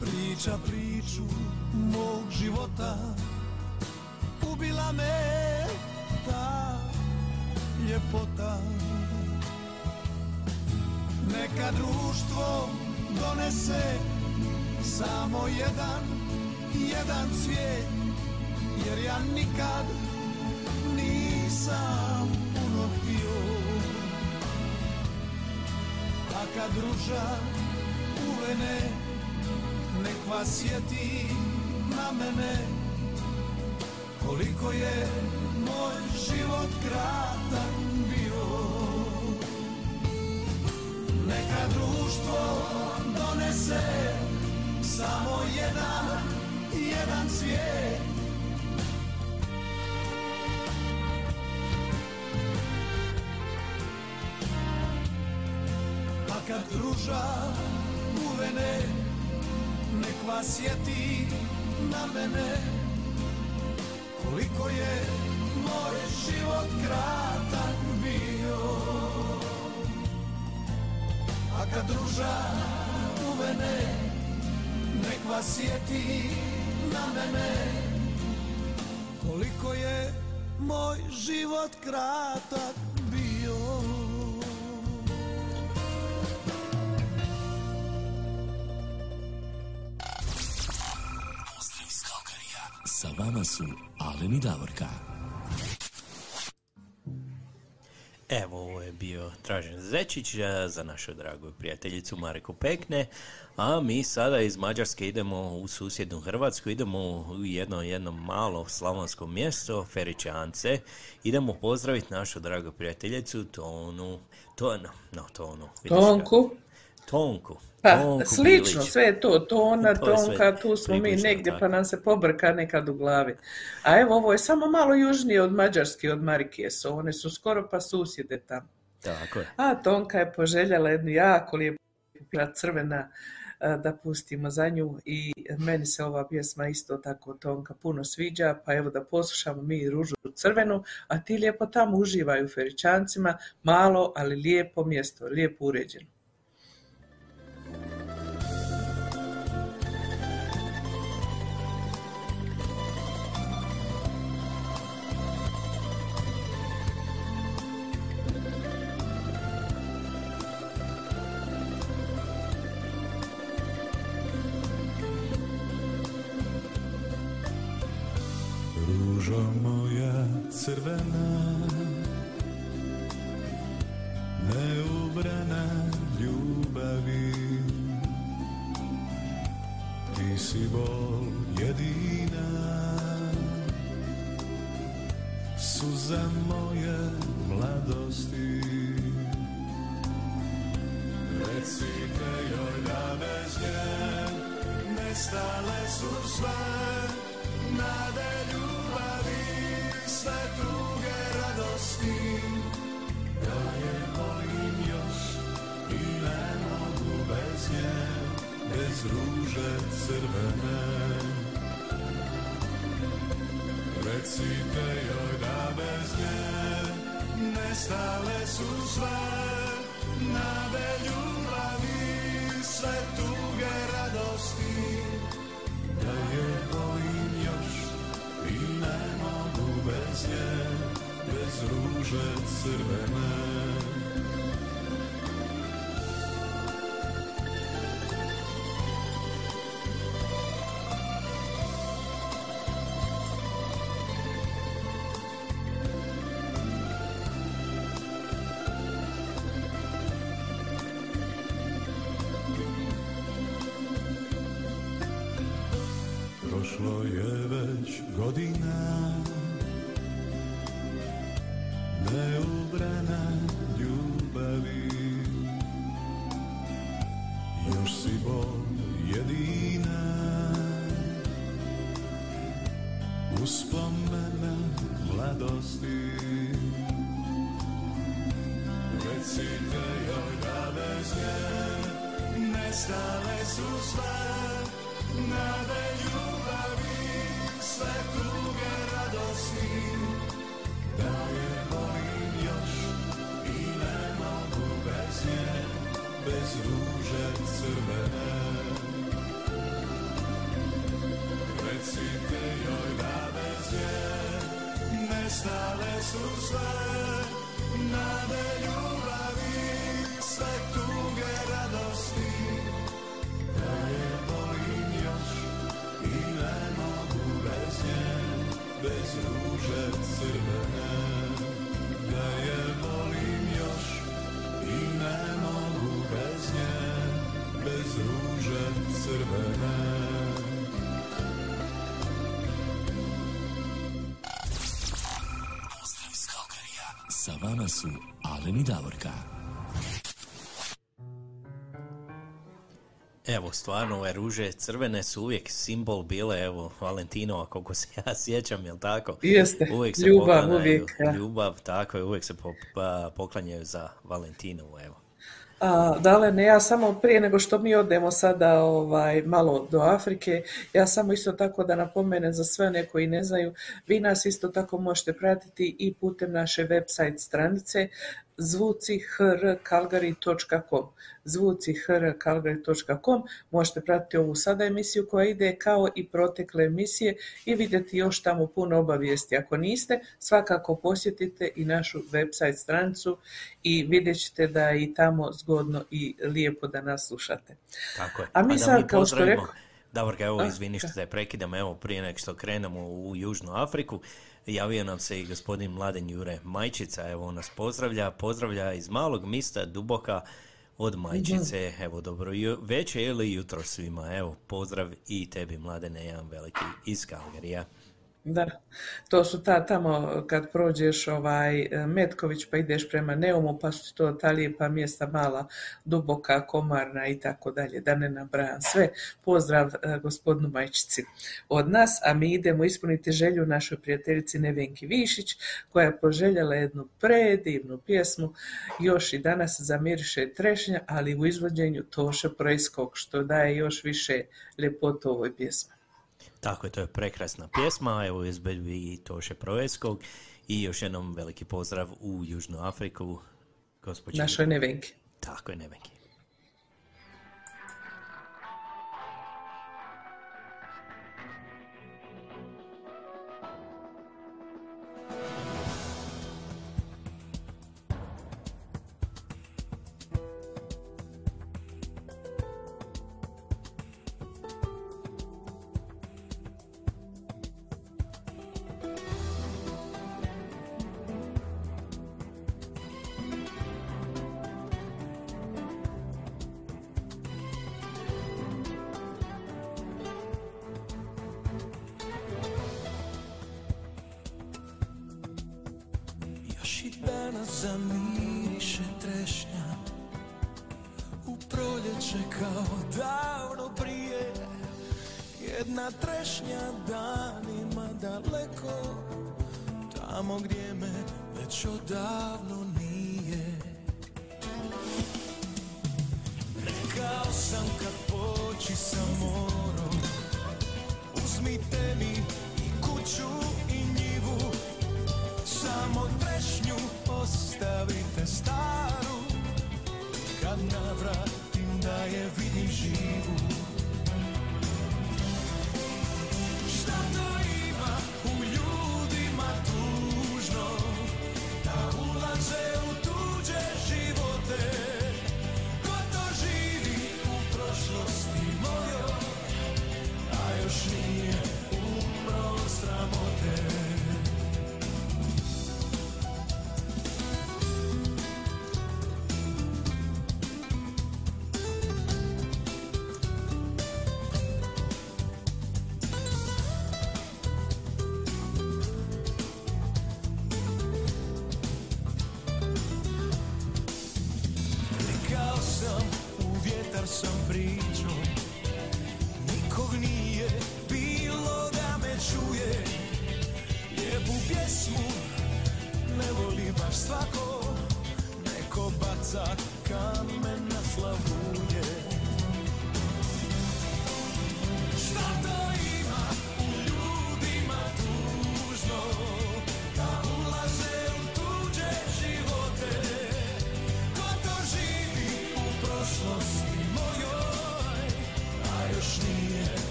[SPEAKER 13] Priča priču mog života. Ubila me ta ljepota. Neka društvo donese samo jedan, jedan cvijet Jer ja nikad nisam puno htio. A kad ruža uvene, nek vas sjeti na mene. Koliko je moj život kratak bio. Neka društvo donese samo jedan, jedan cvijet A kad ruža uvene, nek vas sjeti na mene. Koliko je moj život kratak bio. A kad ruža uvene, nek vas sjeti na mene Koliko je moj život kratak bio
[SPEAKER 1] Pozdrav iz Kalkarija. Sa vama su Alen i Davorka.
[SPEAKER 5] Bio Dražen Zečić za našu dragu prijateljicu Mariku Pekne, a mi sada iz Mađarske idemo u susjednu Hrvatsku, idemo u jedno, jedno malo slavonsko mjesto, Feričance, idemo pozdraviti našu dragu prijateljicu Tonu, Tonu, no Tonu.
[SPEAKER 4] Tonku.
[SPEAKER 5] Tonku.
[SPEAKER 4] Pa,
[SPEAKER 5] Tonku
[SPEAKER 4] slično,
[SPEAKER 5] Bilić.
[SPEAKER 4] sve je to, tona,
[SPEAKER 5] To
[SPEAKER 4] tonka, tu smo mi negdje
[SPEAKER 5] tako.
[SPEAKER 4] pa nam se pobrka nekad u glavi. A evo, ovo je samo malo južnije od Mađarske, od Marike su, one su skoro pa susjede tamo.
[SPEAKER 5] Tako je.
[SPEAKER 4] A Tonka je poželjela jednu jako lijepu crvena da pustimo za nju i meni se ova pjesma isto tako Tonka puno sviđa, pa evo da poslušamo mi ružu crvenu, a ti lijepo tamo uživaju u Feričancima, malo, ali lijepo mjesto, lijepo uređeno.
[SPEAKER 2] Moja Nestale su sve. Nade ljubavi Sve tuge radosti. Da je volim još I ne mogu bez nje Bez ruže crvene. Da je volim još I ne mogu bez nje Bez ruže crvene
[SPEAKER 1] vama su Alen i Davorka.
[SPEAKER 5] Evo, stvarno, ove ruže crvene su uvijek simbol bile, evo, Valentinova, koliko se ja sjećam, jel tako?
[SPEAKER 4] Jeste,
[SPEAKER 5] Uvijek se
[SPEAKER 4] ljubav, uvijek, ja.
[SPEAKER 5] Ljubav, tako je, uvijek se po- pa- poklanjaju za Valentinovu, evo.
[SPEAKER 4] A, Dalene, ja samo prije nego što mi odemo sada ovaj, malo do Afrike, ja samo isto tako da napomenem za sve one koji ne znaju, vi nas isto tako možete pratiti i putem naše website stranice zvucihrkalgary.com zvucihrkalgary.com možete pratiti ovu sada emisiju koja ide kao i protekle emisije i vidjeti još tamo puno obavijesti. Ako niste, svakako posjetite i našu website stranicu i vidjet ćete da je i tamo zgodno i lijepo da nas slušate.
[SPEAKER 5] Tako je.
[SPEAKER 4] A mi
[SPEAKER 5] da
[SPEAKER 4] sad, kao što rekao-
[SPEAKER 5] Davorka, evo
[SPEAKER 4] A,
[SPEAKER 5] izvini što te prekidam, evo prije nek što krenemo u Južnu Afriku, javio nam se i gospodin Mladen Jure Majčica, evo nas pozdravlja, pozdravlja iz malog mista Duboka od Majčice, evo dobro večer ili jutro svima, evo pozdrav i tebi Mladene, jedan veliki iz Kalgarija.
[SPEAKER 4] Da, to su ta tamo kad prođeš ovaj e, Metković pa ideš prema Neumu pa su to ta lijepa mjesta mala, duboka, komarna i tako dalje, da ne nabrajam sve. Pozdrav e, gospodinu Majčici od nas, a mi idemo ispuniti želju našoj prijateljici Nevenki Višić koja je poželjela jednu predivnu pjesmu, još i danas zamiriše trešnja, ali u izvođenju Toše Projskog, što daje još više ljepotu ovoj pjesmi.
[SPEAKER 5] Tako je, to je prekrasna pjesma, evo izbedbi i Toše Projeskog i još jednom veliki pozdrav u Južnu Afriku, gospođi.
[SPEAKER 4] Našoj Nevenki.
[SPEAKER 5] Tako je, Nevenki.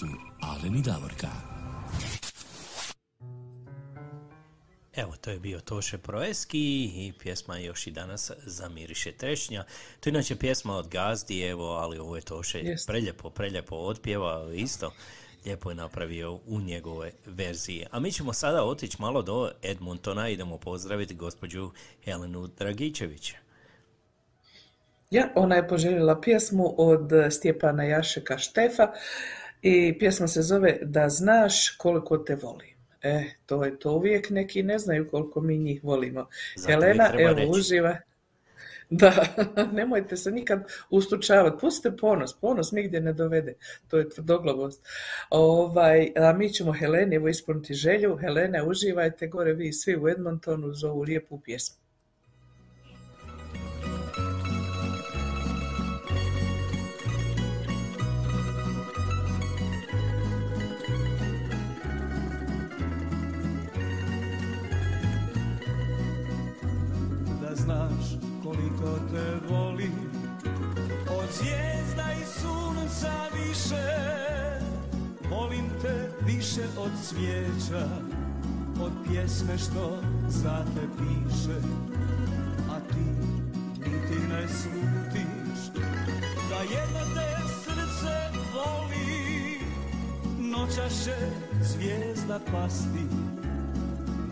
[SPEAKER 1] Su Alen i Davorka.
[SPEAKER 5] Evo, to je bio Toše Proeski i pjesma još i danas zamiriše trešnja. To je inače pjesma od Gazdi, evo, ali ovo je Toše
[SPEAKER 4] Jest.
[SPEAKER 5] preljepo, preljepo otpjeva isto. Lijepo je napravio u njegove verziji. A mi ćemo sada otići malo do Edmontona, idemo pozdraviti gospođu Helenu Dragičević.
[SPEAKER 4] Ja, ona je poželjela pjesmu od Stjepana Jašeka Štefa i pjesma se zove Da znaš koliko te volim. E, to je to uvijek neki ne znaju koliko mi njih volimo.
[SPEAKER 5] Zato
[SPEAKER 4] Helena, evo,
[SPEAKER 5] reći.
[SPEAKER 4] uživa. Da, nemojte se nikad ustučavati. Pustite ponos, ponos nigdje ne dovede. To je tvrdoglavost. Ovaj, a mi ćemo Heleni evo ispuniti želju. Helena, uživajte gore vi svi u Edmontonu za ovu lijepu pjesmu.
[SPEAKER 2] Znaš koliko te volim Od zvijezda i sunca više Volim te više od cvijeća Od pjesme što za te piše. A ti niti ne slutiš Da jedno te srce voli. Noćas će zvijezda pasti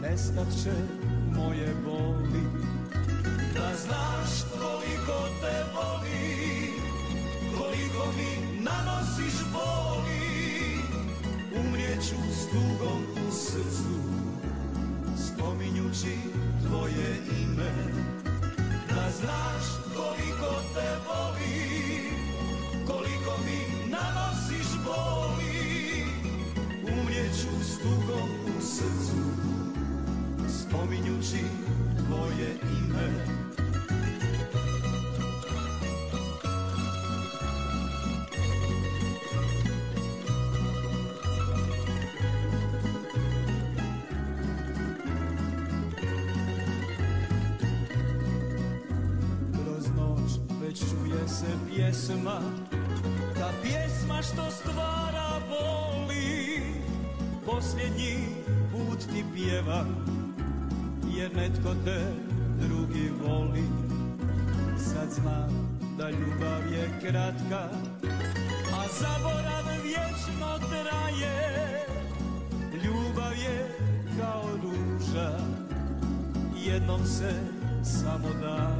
[SPEAKER 2] Nestat će moje boli Da znaš koliko te volim Koliko mi nanosiš boli. Umrijeću s tugom u srcu spominjući tvoje ime. Da znaš koliko te volim Koliko mi nanosiš boli. Umrijeću s tugom u srcu Spominjući tvoje ime pjesma Ta pjesma što stvara boli. Posljednji put ti pjeva Jer netko te drugi voli. Sad znam da ljubav je kratka A zaborav vječno traje. Ljubav je kao ruža Jednom se samo Da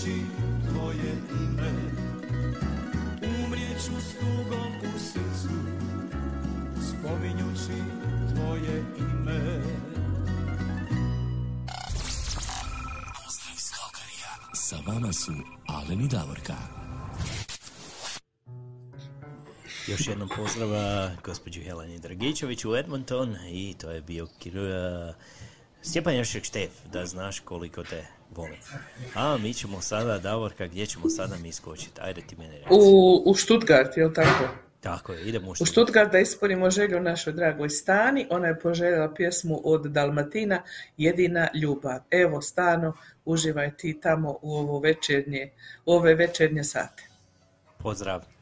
[SPEAKER 2] Spominjući tvoje ime Umrijeću s tugom u srcu Spominjući tvoje ime
[SPEAKER 1] Pozdrav iz Kalkarija. Sa vama su Alen i Davorka.
[SPEAKER 13] Još jednom pozdrava gospođu Heleni Dragičević u Edmonton i to je bio kir- Stjepan Jošek Štef, da znaš koliko te volim. A mi ćemo sada, Davorka, gdje ćemo sada mi skočiti? Ajde ti mene reci.
[SPEAKER 4] U, u Stuttgart, je li tako?
[SPEAKER 13] Tako je, idemo u
[SPEAKER 4] U
[SPEAKER 13] Stuttgart.
[SPEAKER 4] Stuttgart da ispunimo želju našoj dragoj Stani, ona je poželjela pjesmu od Dalmatina Jedina ljubav. Evo Stano, uživaj ti tamo u ovo večernje, u ove večernje sate.
[SPEAKER 13] Pozdrav.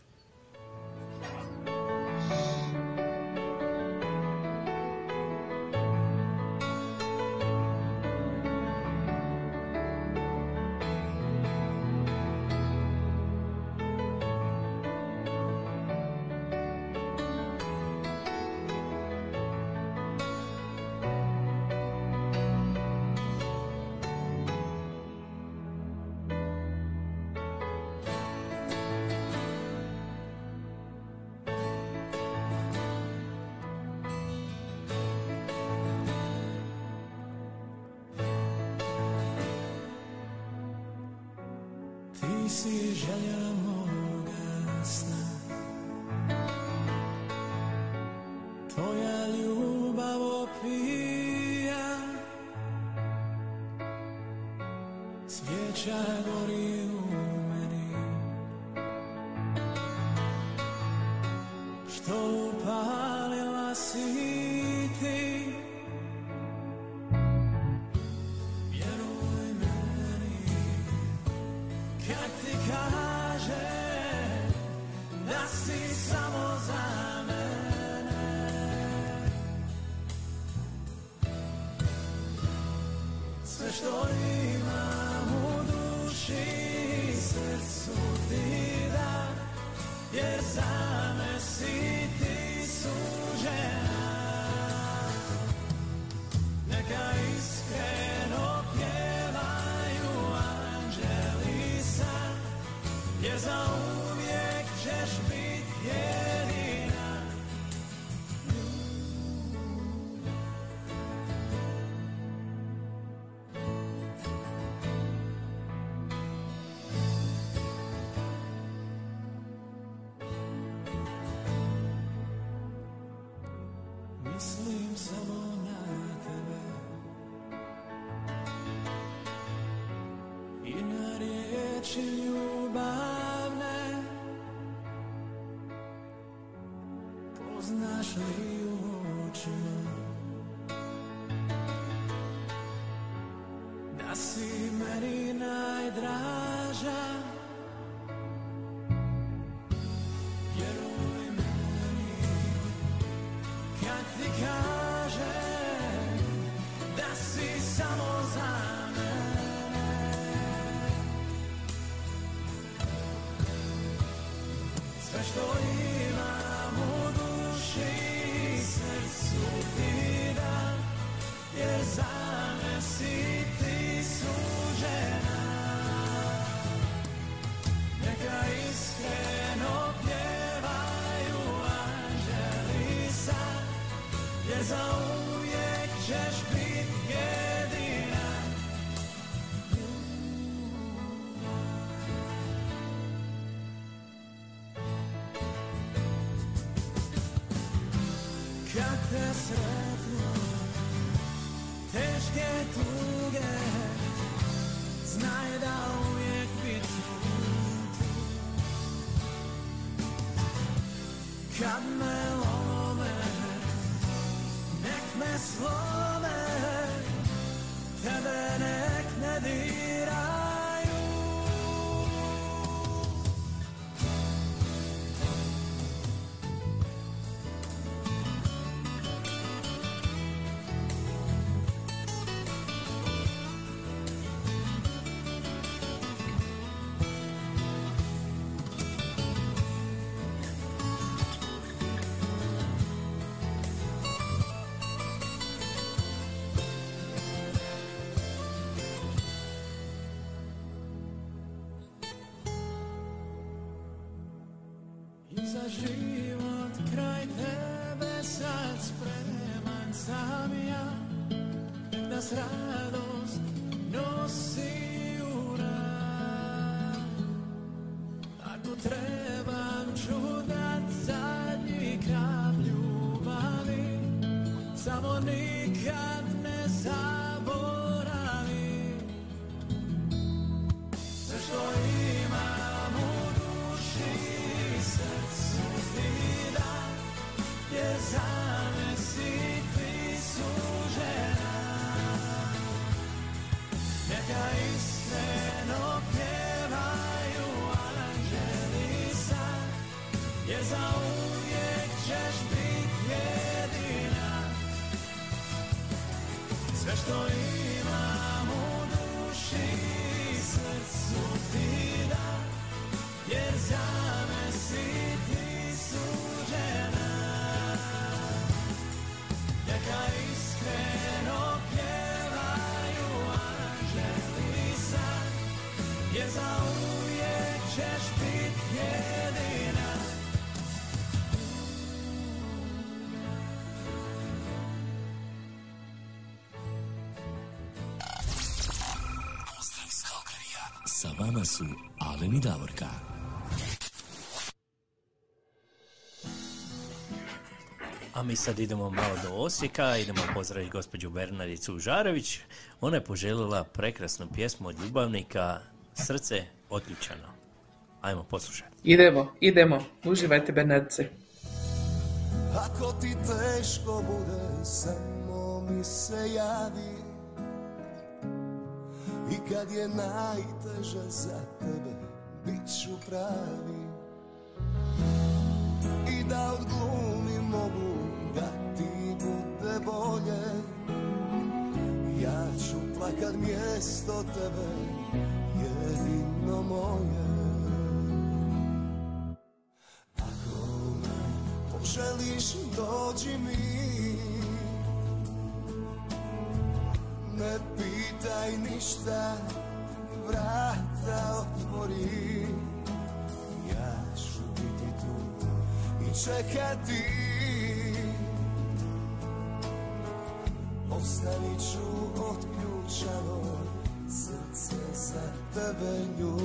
[SPEAKER 2] Poznaš li u očima? Da si meni najdraža
[SPEAKER 1] Vama su Alen i Davorka.
[SPEAKER 5] A mi sad idemo malo do Osijeka, idemo pozdraviti gospođu Bernardicu Žarević. Ona je poželjela prekrasnu pjesmu od ljubavnika Srce otključano. Ajmo poslušati.
[SPEAKER 4] Idemo, idemo. Uživajte, Bernardice.
[SPEAKER 12] Ako ti teško bude, samo mi se javi I kad je najteže za tebe, bit ću pravi. I da odglumi mogu da ti bude bolje. Ja ću plakat mjesto tebe, jedino moje. Ako me poželiš, dođi mi Ne pitaj ništa, vrata otvori. Ja ću biti tu i čekati. Ostavit ću otključano srce za tebe ljubavi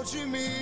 [SPEAKER 12] dođi mi Ne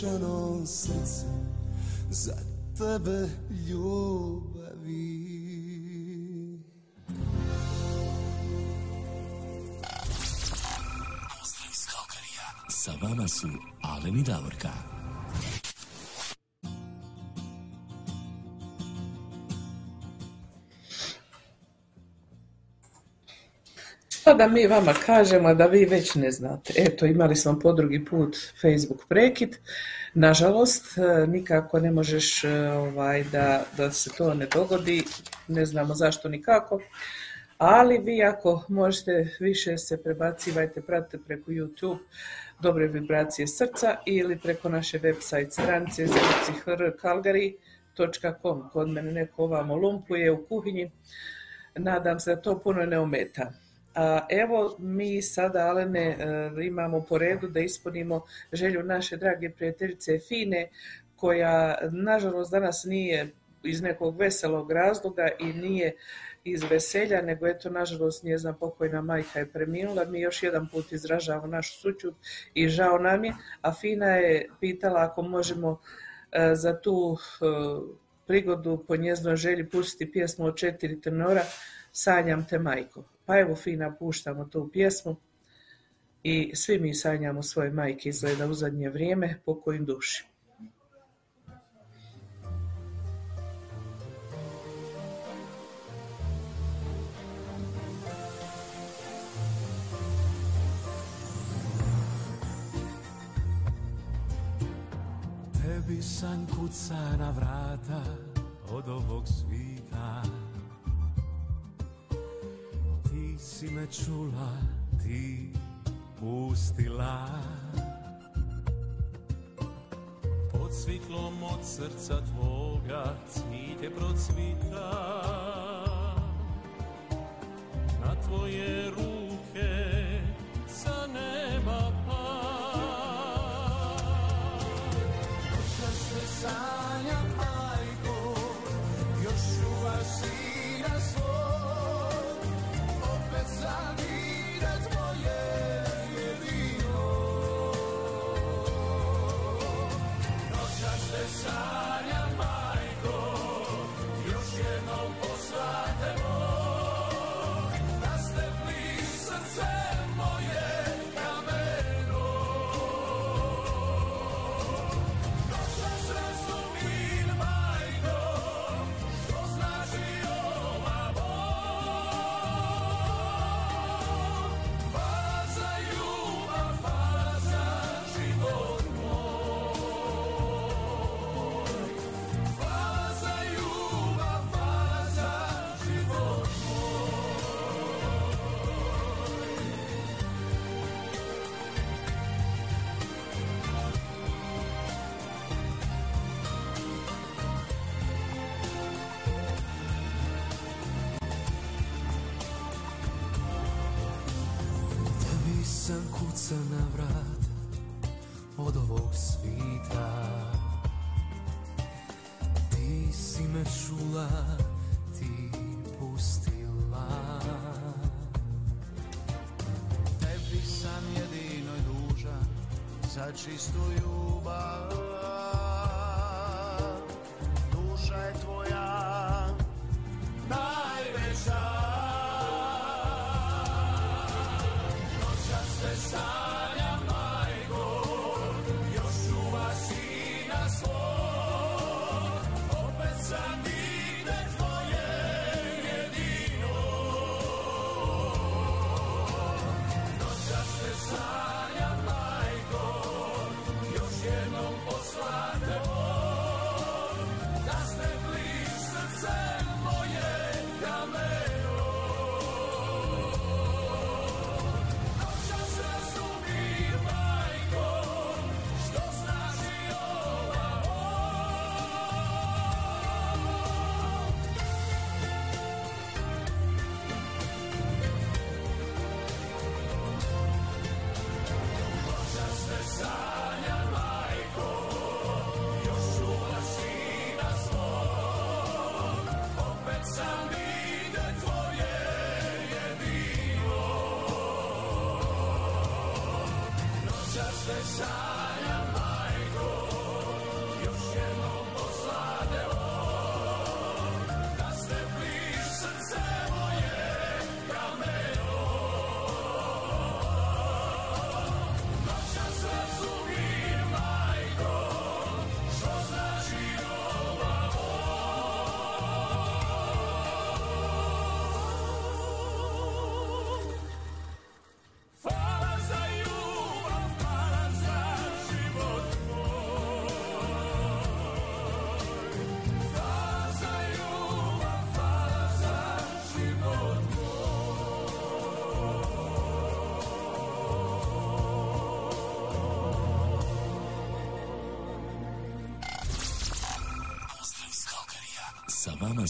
[SPEAKER 12] Otključano srce za tebe ljubavi
[SPEAKER 1] Pozdrav iz Kalkarija. Sa vama su Alen i Davorka.
[SPEAKER 4] Pa da mi vama kažemo da vi već ne znate. Eto, imali smo po drugi put Facebook prekid. Nažalost, e, nikako ne možeš e, ovaj, da, da se to ne dogodi. Ne znamo zašto nikako. Ali vi ako možete više se prebacivajte, pratite preko YouTube dobre vibracije srca ili preko naše website stranice zrchrkalgary.com. Kod mene neko ovamo lumpuje u kuhinji. Nadam se da to puno ne ometa. A, evo mi sada, Alene, e, imamo po redu da ispunimo želju naše drage prijateljice Fine, koja nažalost danas nije iz nekog veselog razloga i nije iz veselja, nego eto, nažalost, njezina pokojna majka je preminula. Mi još jedan put izražavamo našu sućut i žao nam je, a Fina je pitala ako možemo e, za tu e, prigodu po njezinoj želji pustiti pjesmu od četiri tenora Sanjam te majko. Pa evo Fina puštamo tu pjesmu i svi mi sanjamo svoje majke izgleda u zadnje vrijeme pokojim duši.
[SPEAKER 2] Tebi na vrata od ovog svita Si me čula, ti pustila. Pod svitlom od srca tvoga cvite procvita. Na tvoje ruke za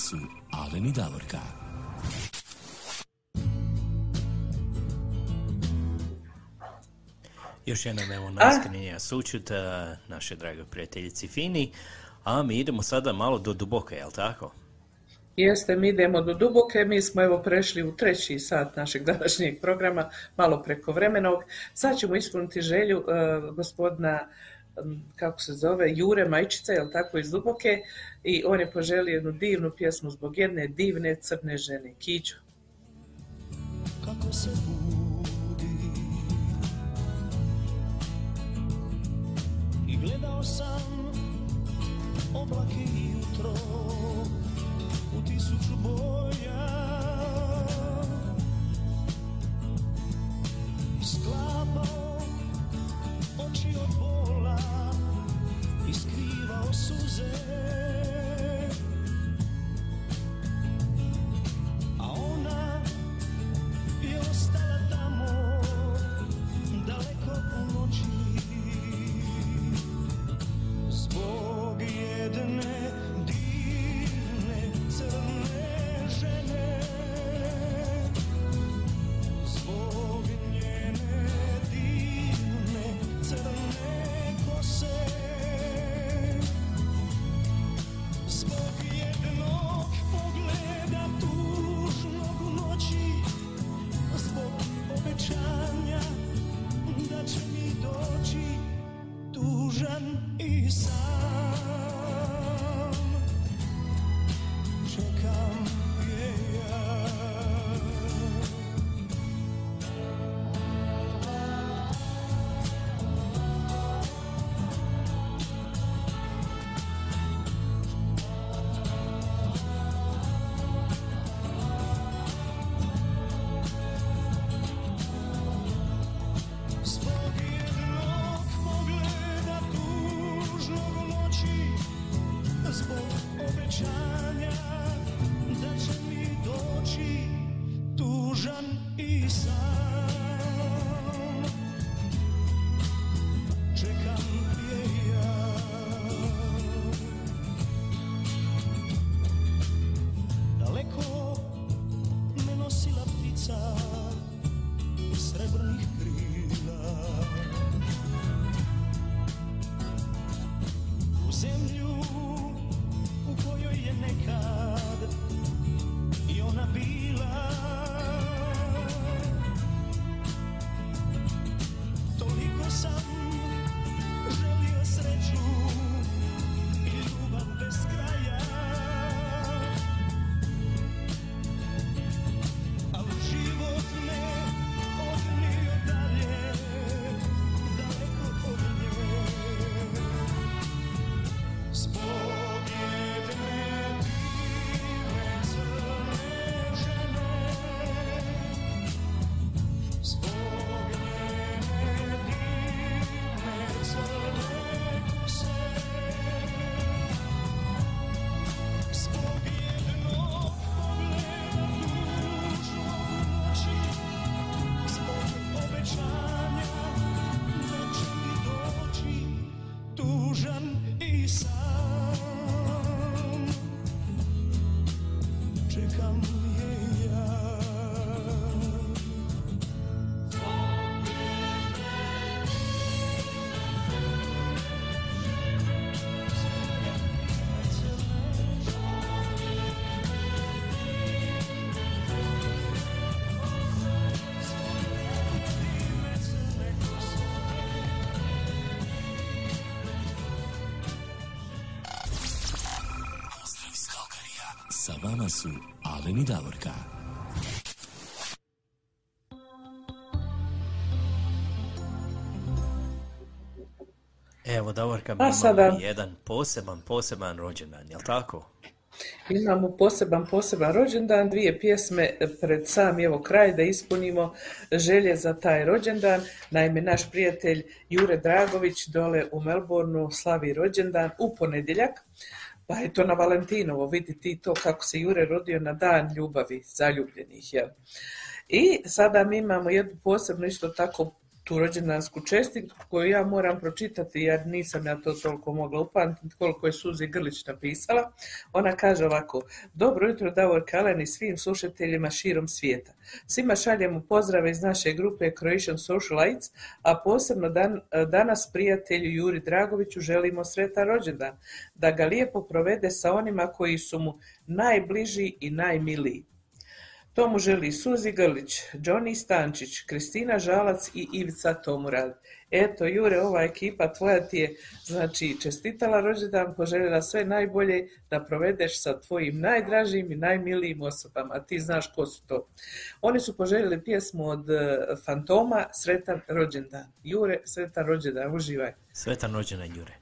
[SPEAKER 1] su Alen i Davorka.
[SPEAKER 5] Još jednom evo naskrinjenja sučuta naše drage prijateljici Fini, a mi idemo sada malo do duboke, jel tako?
[SPEAKER 4] Jeste, mi idemo do duboke, mi smo evo prešli u treći sat našeg današnjeg programa, malo preko vremenog. Sad ćemo ispuniti želju e, gospodina, kako se zove, Jure Majčica, jel tako, iz Duboke, i on je poželio jednu divnu pjesmu zbog jedne divne crne žene, Kiđu.
[SPEAKER 13] kako se budi I gledao sam oblake jutro u tisuću boja sklapao oči od bola i skrivao suze A ona je ostala
[SPEAKER 1] Su Alen i Davorka.
[SPEAKER 5] Evo, Davorka, mi
[SPEAKER 4] sada-
[SPEAKER 5] jedan poseban, poseban rođendan, jel tako?
[SPEAKER 4] Imamo poseban, poseban rođendan, dvije pjesme pred sam evo kraj da ispunimo želje za taj rođendan. Naime, naš prijatelj Jure Dragović dole u Melbourneu slavi rođendan u ponedjeljak, pa je to na Valentinovo, vidi ti to kako se Jure rodio na dan ljubavi, zaljubljenih, jel? I sada mi imamo jednu posebnu isto tako tu rođendansku čestitku koju ja moram pročitati jer nisam ja to toliko mogla upamtiti koliko je Suzi Grlić napisala. Ona kaže ovako, dobro jutro Davor Kalen i svim slušateljima širom svijeta. Svima šaljemo pozdrave iz naše grupe Croatian Socialites, a posebno dan, danas prijatelju Juri Dragoviću želimo sretan rođendan, da ga lijepo provede sa onima koji su mu najbliži i najmiliji. To mu želi Suzi Grlić, Johnny Stančić, Kristina Žalac i Ivica Tomurad. Eto, Jure, ova ekipa tvoja ti je znači, čestitala rođendan, poželjela sve najbolje da provedeš sa tvojim najdražim i najmilijim osobama. Ti znaš ko su to. Oni su poželjeli pjesmu od eh, Fantoma, Sretan rođendan. Jure, sretan rođendan, uživaj.
[SPEAKER 2] Svetan rođendan, Jure.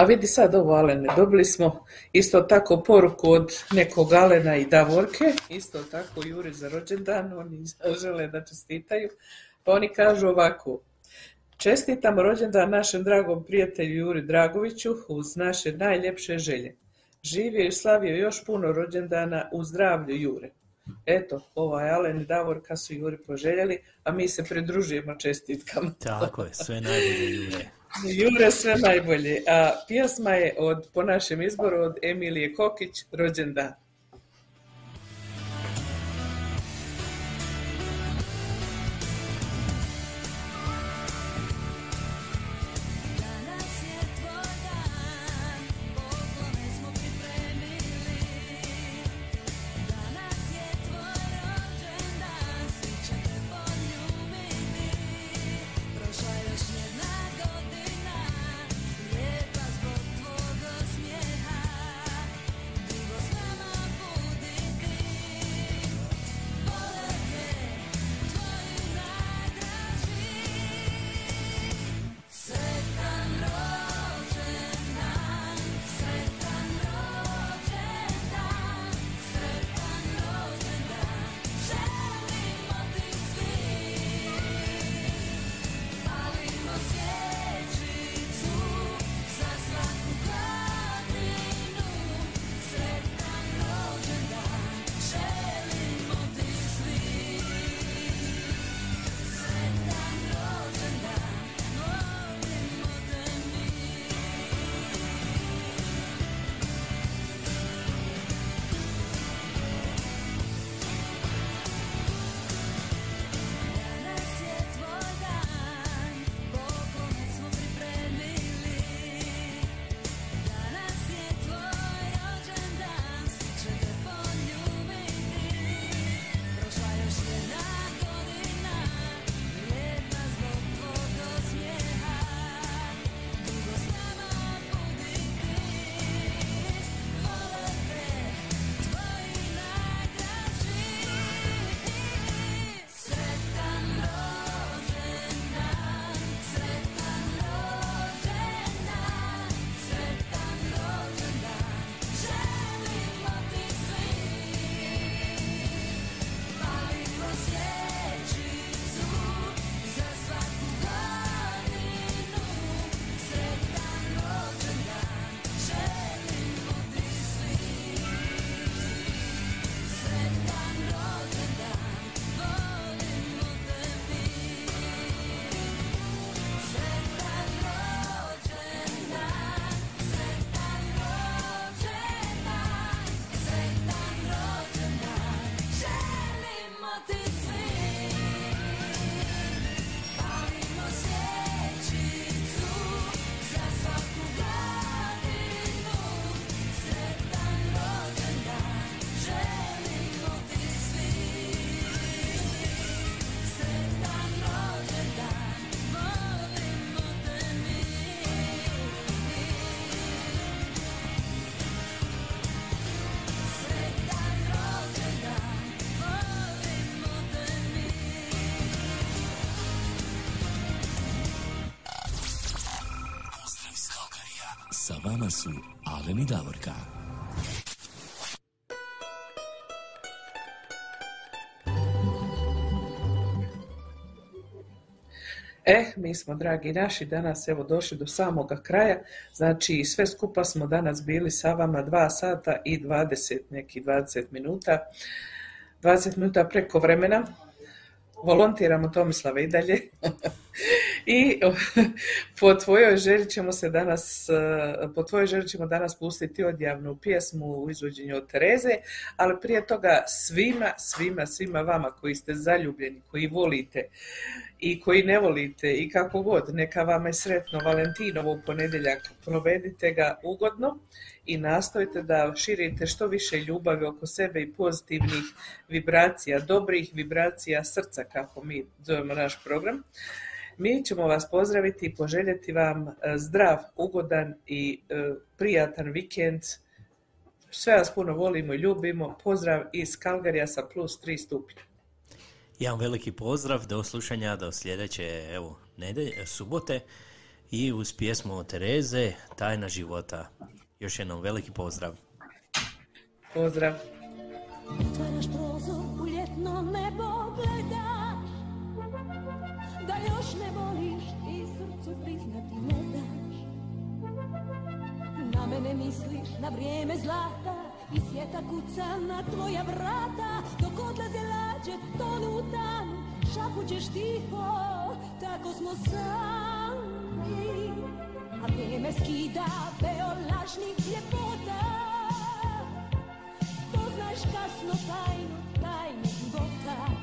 [SPEAKER 4] A vidi sad ovo Alene, dobili smo isto tako poruku od nekog Alena i Davorke, isto tako Juri za rođendan, oni žele da čestitaju, pa oni kažu ovako, čestitamo rođendan našem dragom prijatelju Juri Dragoviću uz naše najljepše želje. Živio i slavio još puno rođendana u zdravlju Jure. Eto, ovaj Alen i Davorka su Juri poželjeli, a mi se pridružujemo čestitkama.
[SPEAKER 2] Tako je, sve najbolje, Jure.
[SPEAKER 4] Jure sve najbolje. A pjesma je od, po našem izboru od Emilije Kokić, rođendan. E, mi smo, dragi naši, danas evo došli do samoga kraja. Znači, sve skupa smo danas bili sa vama 2 sata i 20, neki 20 minuta. 20 minuta preko vremena. Volontiramo Tomislave i dalje. I po tvojoj želji ćemo se danas, eh, po tvojoj želji ćemo danas pustiti odjavnu pjesmu u izvođenju od Tereze, ali prije toga svima, svima, svima vama koji ste zaljubljeni, koji volite i koji ne volite i kako god, neka vam je sretno Valentinovo u ponedjeljak, provedite ga ugodno i nastojite da širite što više ljubavi oko sebe i pozitivnih vibracija, dobrih vibracija srca, kako mi zovemo naš program. Mi ćemo vas pozdraviti i poželjeti vam e, zdrav, ugodan i e, prijatan vikend. Sve vas puno volimo i ljubimo. Pozdrav iz Kalgarija sa plus 3 stupnja.
[SPEAKER 5] Jedan veliki pozdrav, do slušanja, do sljedeće, evo, nedelje, subote i uz pjesmu Tereze, Tajna života. Još jednom veliki pozdrav.
[SPEAKER 4] Pozdrav.
[SPEAKER 9] Otvaraš prozor u ljetno nebo ne voliš i srcu priznati ne daš. Na mene misliš na vrijeme zlata I svijeta kuca na tvoja vrata. Dok odlaze lađe tonu u tanu Šapućeš tiho, tako smo sami. A vrijeme skida veo lažnih ljepota. Spoznaš kasno tajnu, tajnu života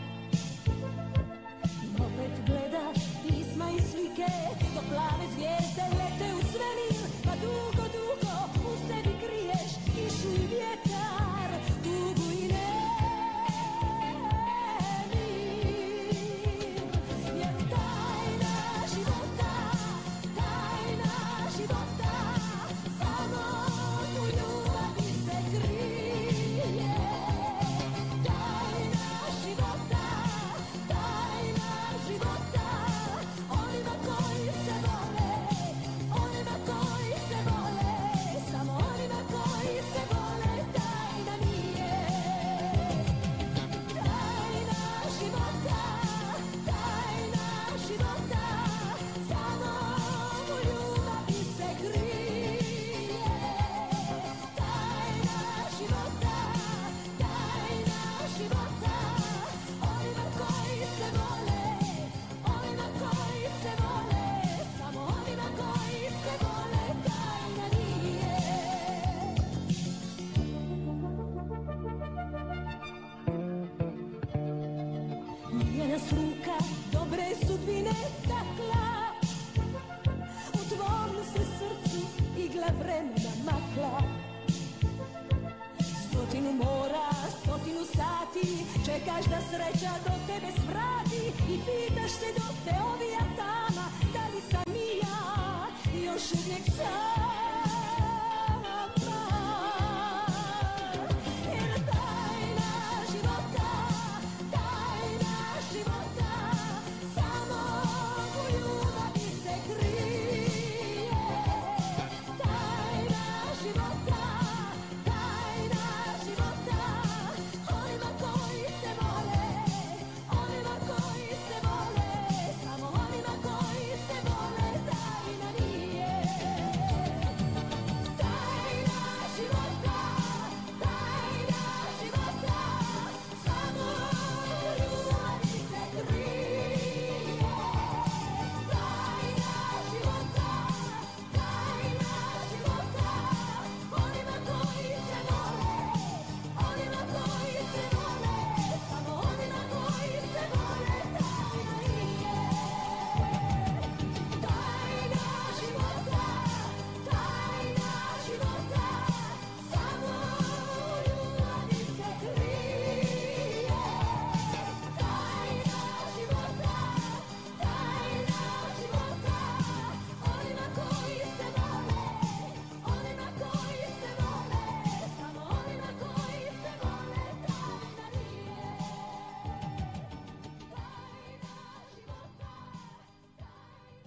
[SPEAKER 9] sati Čekaš da sreća do tebe svrati I pitaš se dok te ovija tama Da li sam i ja još uvijek sam